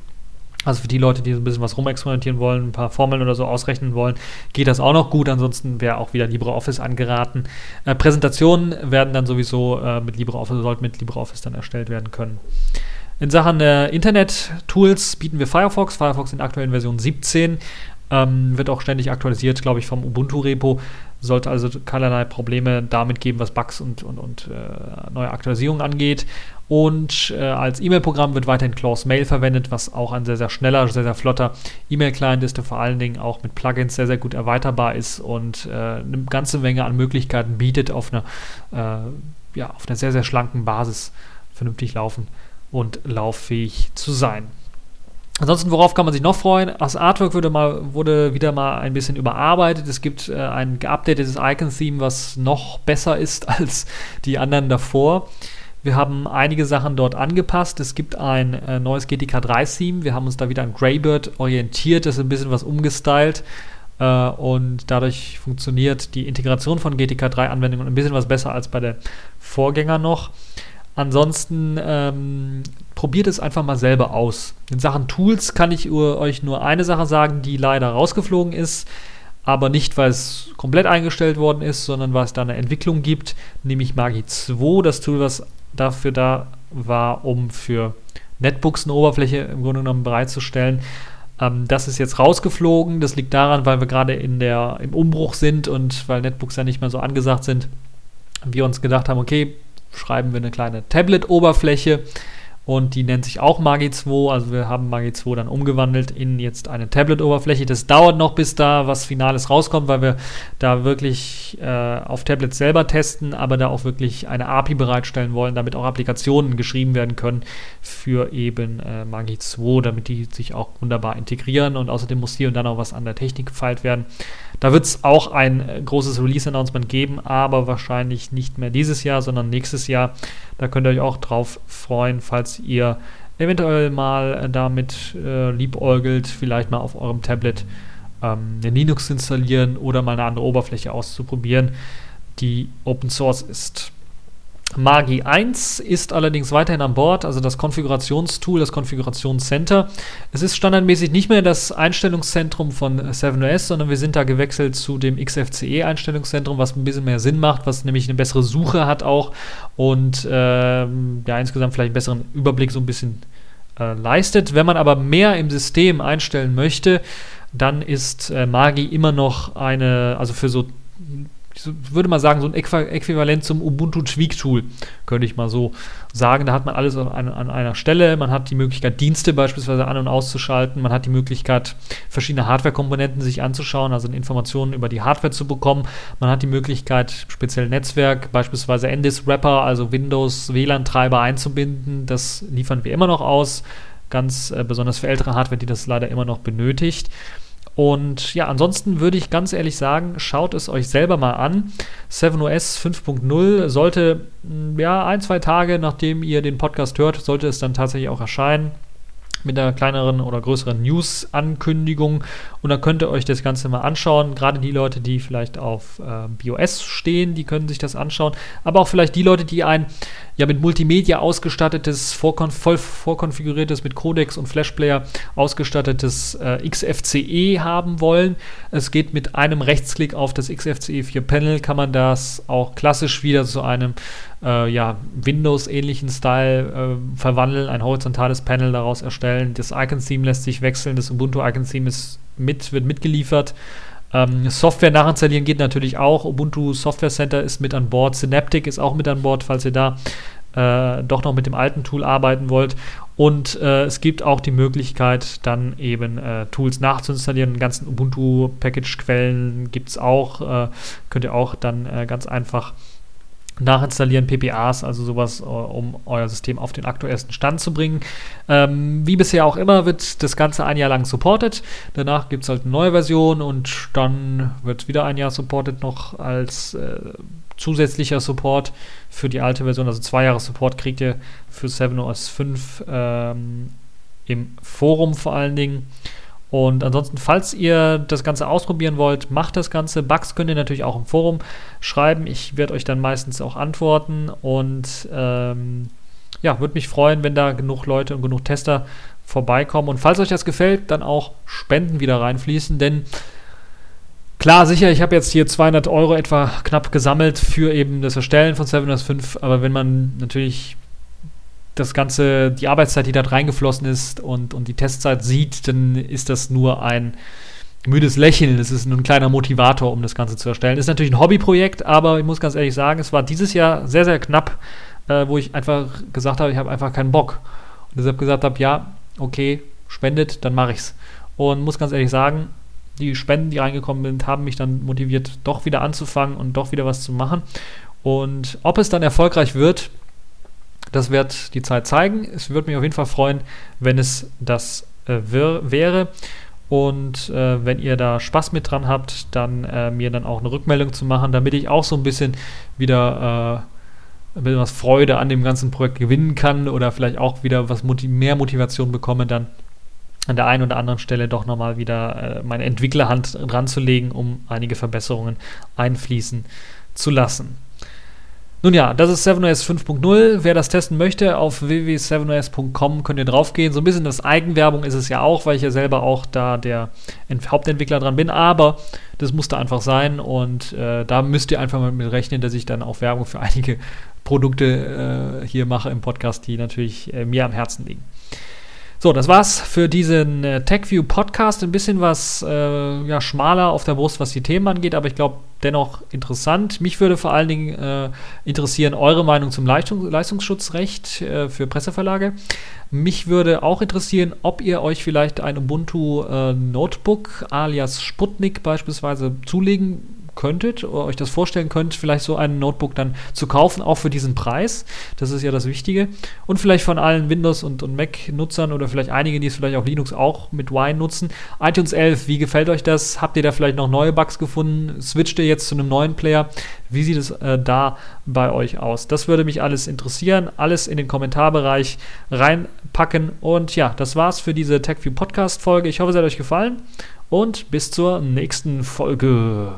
also für die Leute, die so ein bisschen was rumexperimentieren wollen, ein paar Formeln oder so ausrechnen wollen, geht das auch noch gut. Ansonsten wäre auch wieder LibreOffice angeraten. Äh, Präsentationen werden dann sowieso äh, mit LibreOffice, sollten mit LibreOffice dann erstellt werden können. In Sachen äh, Internet-Tools bieten wir Firefox. Firefox in aktuellen Version 17. Ähm, wird auch ständig aktualisiert, glaube ich, vom Ubuntu-Repo. Sollte also keinerlei Probleme damit geben, was Bugs und, und, und äh, neue Aktualisierungen angeht. Und äh, als E-Mail-Programm wird weiterhin Clause Mail verwendet, was auch ein sehr, sehr schneller, sehr, sehr flotter E-Mail-Client ist, der vor allen Dingen auch mit Plugins sehr, sehr gut erweiterbar ist und äh, eine ganze Menge an Möglichkeiten bietet, auf einer, äh, ja, auf einer sehr, sehr schlanken Basis vernünftig laufen und lauffähig zu sein. Ansonsten, worauf kann man sich noch freuen? Das Artwork wurde, mal, wurde wieder mal ein bisschen überarbeitet. Es gibt äh, ein geupdatetes Icon-Theme, was noch besser ist als die anderen davor. Wir haben einige Sachen dort angepasst. Es gibt ein äh, neues GTK 3-Theme. Wir haben uns da wieder an Greybird orientiert. Das ist ein bisschen was umgestylt. Äh, und dadurch funktioniert die Integration von GTK 3-Anwendungen ein bisschen was besser als bei der Vorgänger noch. Ansonsten ähm, probiert es einfach mal selber aus. In Sachen Tools kann ich euch nur eine Sache sagen, die leider rausgeflogen ist, aber nicht, weil es komplett eingestellt worden ist, sondern weil es da eine Entwicklung gibt, nämlich Magi 2, das Tool, was dafür da war, um für Netbooks eine Oberfläche im Grunde genommen bereitzustellen. Ähm, das ist jetzt rausgeflogen. Das liegt daran, weil wir gerade im Umbruch sind und weil Netbooks ja nicht mehr so angesagt sind. Wir uns gedacht haben, okay, schreiben wir eine kleine Tablet-Oberfläche und die nennt sich auch Magi 2. Also wir haben Magi 2 dann umgewandelt in jetzt eine Tablet-Oberfläche. Das dauert noch, bis da was Finales rauskommt, weil wir da wirklich äh, auf Tablets selber testen, aber da auch wirklich eine API bereitstellen wollen, damit auch Applikationen geschrieben werden können für eben äh, Magi 2, damit die sich auch wunderbar integrieren und außerdem muss hier und dann auch was an der Technik gefeilt werden. Da wird es auch ein äh, großes Release-Announcement geben, aber wahrscheinlich nicht mehr dieses Jahr, sondern nächstes Jahr. Da könnt ihr euch auch drauf freuen, falls ihr eventuell mal äh, damit äh, liebäugelt, vielleicht mal auf eurem Tablet ähm, Linux installieren oder mal eine andere Oberfläche auszuprobieren, die Open Source ist. Magi 1 ist allerdings weiterhin an Bord, also das Konfigurationstool, das Konfigurationscenter. Es ist standardmäßig nicht mehr das Einstellungszentrum von 7OS, sondern wir sind da gewechselt zu dem XFCE-Einstellungszentrum, was ein bisschen mehr Sinn macht, was nämlich eine bessere Suche hat auch und ähm, ja, insgesamt vielleicht einen besseren Überblick so ein bisschen äh, leistet. Wenn man aber mehr im System einstellen möchte, dann ist äh, Magi immer noch eine, also für so ich würde mal sagen, so ein Äquivalent zum Ubuntu Tweak Tool, könnte ich mal so sagen. Da hat man alles an, an, einer Stelle. Man hat die Möglichkeit, Dienste beispielsweise an- und auszuschalten. Man hat die Möglichkeit, verschiedene Hardware-Komponenten sich anzuschauen, also Informationen über die Hardware zu bekommen. Man hat die Möglichkeit, speziell Netzwerk, beispielsweise NDIS-Wrapper, also Windows WLAN-Treiber einzubinden. Das liefern wir immer noch aus. Ganz äh, besonders für ältere Hardware, die das leider immer noch benötigt. Und ja, ansonsten würde ich ganz ehrlich sagen, schaut es euch selber mal an. 7OS 5.0 sollte ja ein, zwei Tage nachdem ihr den Podcast hört, sollte es dann tatsächlich auch erscheinen mit einer kleineren oder größeren News-Ankündigung. Und dann könnt ihr euch das Ganze mal anschauen. Gerade die Leute, die vielleicht auf äh, BOS stehen, die können sich das anschauen. Aber auch vielleicht die Leute, die ein ja mit Multimedia ausgestattetes, vorkon voll vorkonfiguriertes, mit Codex und Flashplayer ausgestattetes äh, XFCE haben wollen. Es geht mit einem Rechtsklick auf das XFCE 4 Panel, kann man das auch klassisch wieder zu einem äh, ja, Windows-ähnlichen Style äh, verwandeln, ein horizontales Panel daraus erstellen. Das Icon-Theme lässt sich wechseln, das Ubuntu-Icon-Theme mit, wird mitgeliefert. Ähm, Software nachinstallieren geht natürlich auch. Ubuntu Software Center ist mit an Bord. Synaptic ist auch mit an Bord, falls ihr da äh, doch noch mit dem alten Tool arbeiten wollt. Und äh, es gibt auch die Möglichkeit, dann eben äh, Tools nachzuinstallieren. Die ganzen Ubuntu-Package-Quellen gibt es auch. Äh, könnt ihr auch dann äh, ganz einfach nachinstallieren, PPAs, also sowas, äh, um euer System auf den aktuellsten Stand zu bringen. Ähm, wie bisher auch immer wird das Ganze ein Jahr lang supported. Danach gibt es halt eine neue Version und dann wird wieder ein Jahr supported noch als äh, zusätzlicher Support für die alte Version. Also zwei Jahre Support kriegt ihr für 7OS 5 ähm, im Forum vor allen Dingen. Und ansonsten, falls ihr das Ganze ausprobieren wollt, macht das Ganze. Bugs könnt ihr natürlich auch im Forum schreiben. Ich werde euch dann meistens auch antworten. Und ähm, ja, würde mich freuen, wenn da genug Leute und genug Tester vorbeikommen. Und falls euch das gefällt, dann auch Spenden wieder reinfließen. Denn klar, sicher, ich habe jetzt hier 200 Euro etwa knapp gesammelt für eben das Erstellen von 705. Aber wenn man natürlich das Ganze, die Arbeitszeit, die da reingeflossen ist und, und die Testzeit sieht, dann ist das nur ein müdes Lächeln. Das ist nur ein kleiner Motivator, um das Ganze zu erstellen. Ist natürlich ein Hobbyprojekt, aber ich muss ganz ehrlich sagen, es war dieses Jahr sehr, sehr knapp, äh, wo ich einfach gesagt habe, ich habe einfach keinen Bock. Und deshalb gesagt habe, ja, okay, spendet, dann mache ich's. Und muss ganz ehrlich sagen, die Spenden, die reingekommen sind, haben mich dann motiviert, doch wieder anzufangen und doch wieder was zu machen. Und ob es dann erfolgreich wird, das wird die Zeit zeigen. Es würde mich auf jeden Fall freuen, wenn es das äh, wäre. Und äh, wenn ihr da Spaß mit dran habt, dann äh, mir dann auch eine Rückmeldung zu machen, damit ich auch so ein bisschen wieder äh, ein bisschen was Freude an dem ganzen Projekt gewinnen kann oder vielleicht auch wieder was Moti mehr Motivation bekomme, dann an der einen oder anderen Stelle doch nochmal wieder äh, meine Entwicklerhand dran zu legen, um einige Verbesserungen einfließen zu lassen. Nun ja, das ist 7OS 5.0. Wer das testen möchte, auf www.7os.com könnt ihr draufgehen. So ein bisschen das Eigenwerbung ist es ja auch, weil ich ja selber auch da der Hauptentwickler dran bin. Aber das musste einfach sein und äh, da müsst ihr einfach mal mit rechnen, dass ich dann auch Werbung für einige Produkte äh, hier mache im Podcast, die natürlich äh, mir am Herzen liegen. So, das war's für diesen äh, TechView Podcast. Ein bisschen was äh, ja, schmaler auf der Brust, was die Themen angeht, aber ich glaube dennoch interessant. Mich würde vor allen Dingen äh, interessieren eure Meinung zum Leistung, Leistungsschutzrecht äh, für Presseverlage. Mich würde auch interessieren, ob ihr euch vielleicht ein Ubuntu äh, Notebook alias Sputnik beispielsweise zulegen könntet oder euch das vorstellen könnt, vielleicht so ein Notebook dann zu kaufen, auch für diesen Preis. Das ist ja das Wichtige. Und vielleicht von allen Windows- und, und Mac-Nutzern oder vielleicht einigen, die es vielleicht auf Linux auch mit Wine nutzen. iTunes 11, wie gefällt euch das? Habt ihr da vielleicht noch neue Bugs gefunden? Switcht ihr jetzt zu einem neuen Player? Wie sieht es äh, da bei euch aus? Das würde mich alles interessieren. Alles in den Kommentarbereich reinpacken. Und ja, das war's für diese TechView Podcast-Folge. Ich hoffe, es hat euch gefallen und bis zur nächsten Folge.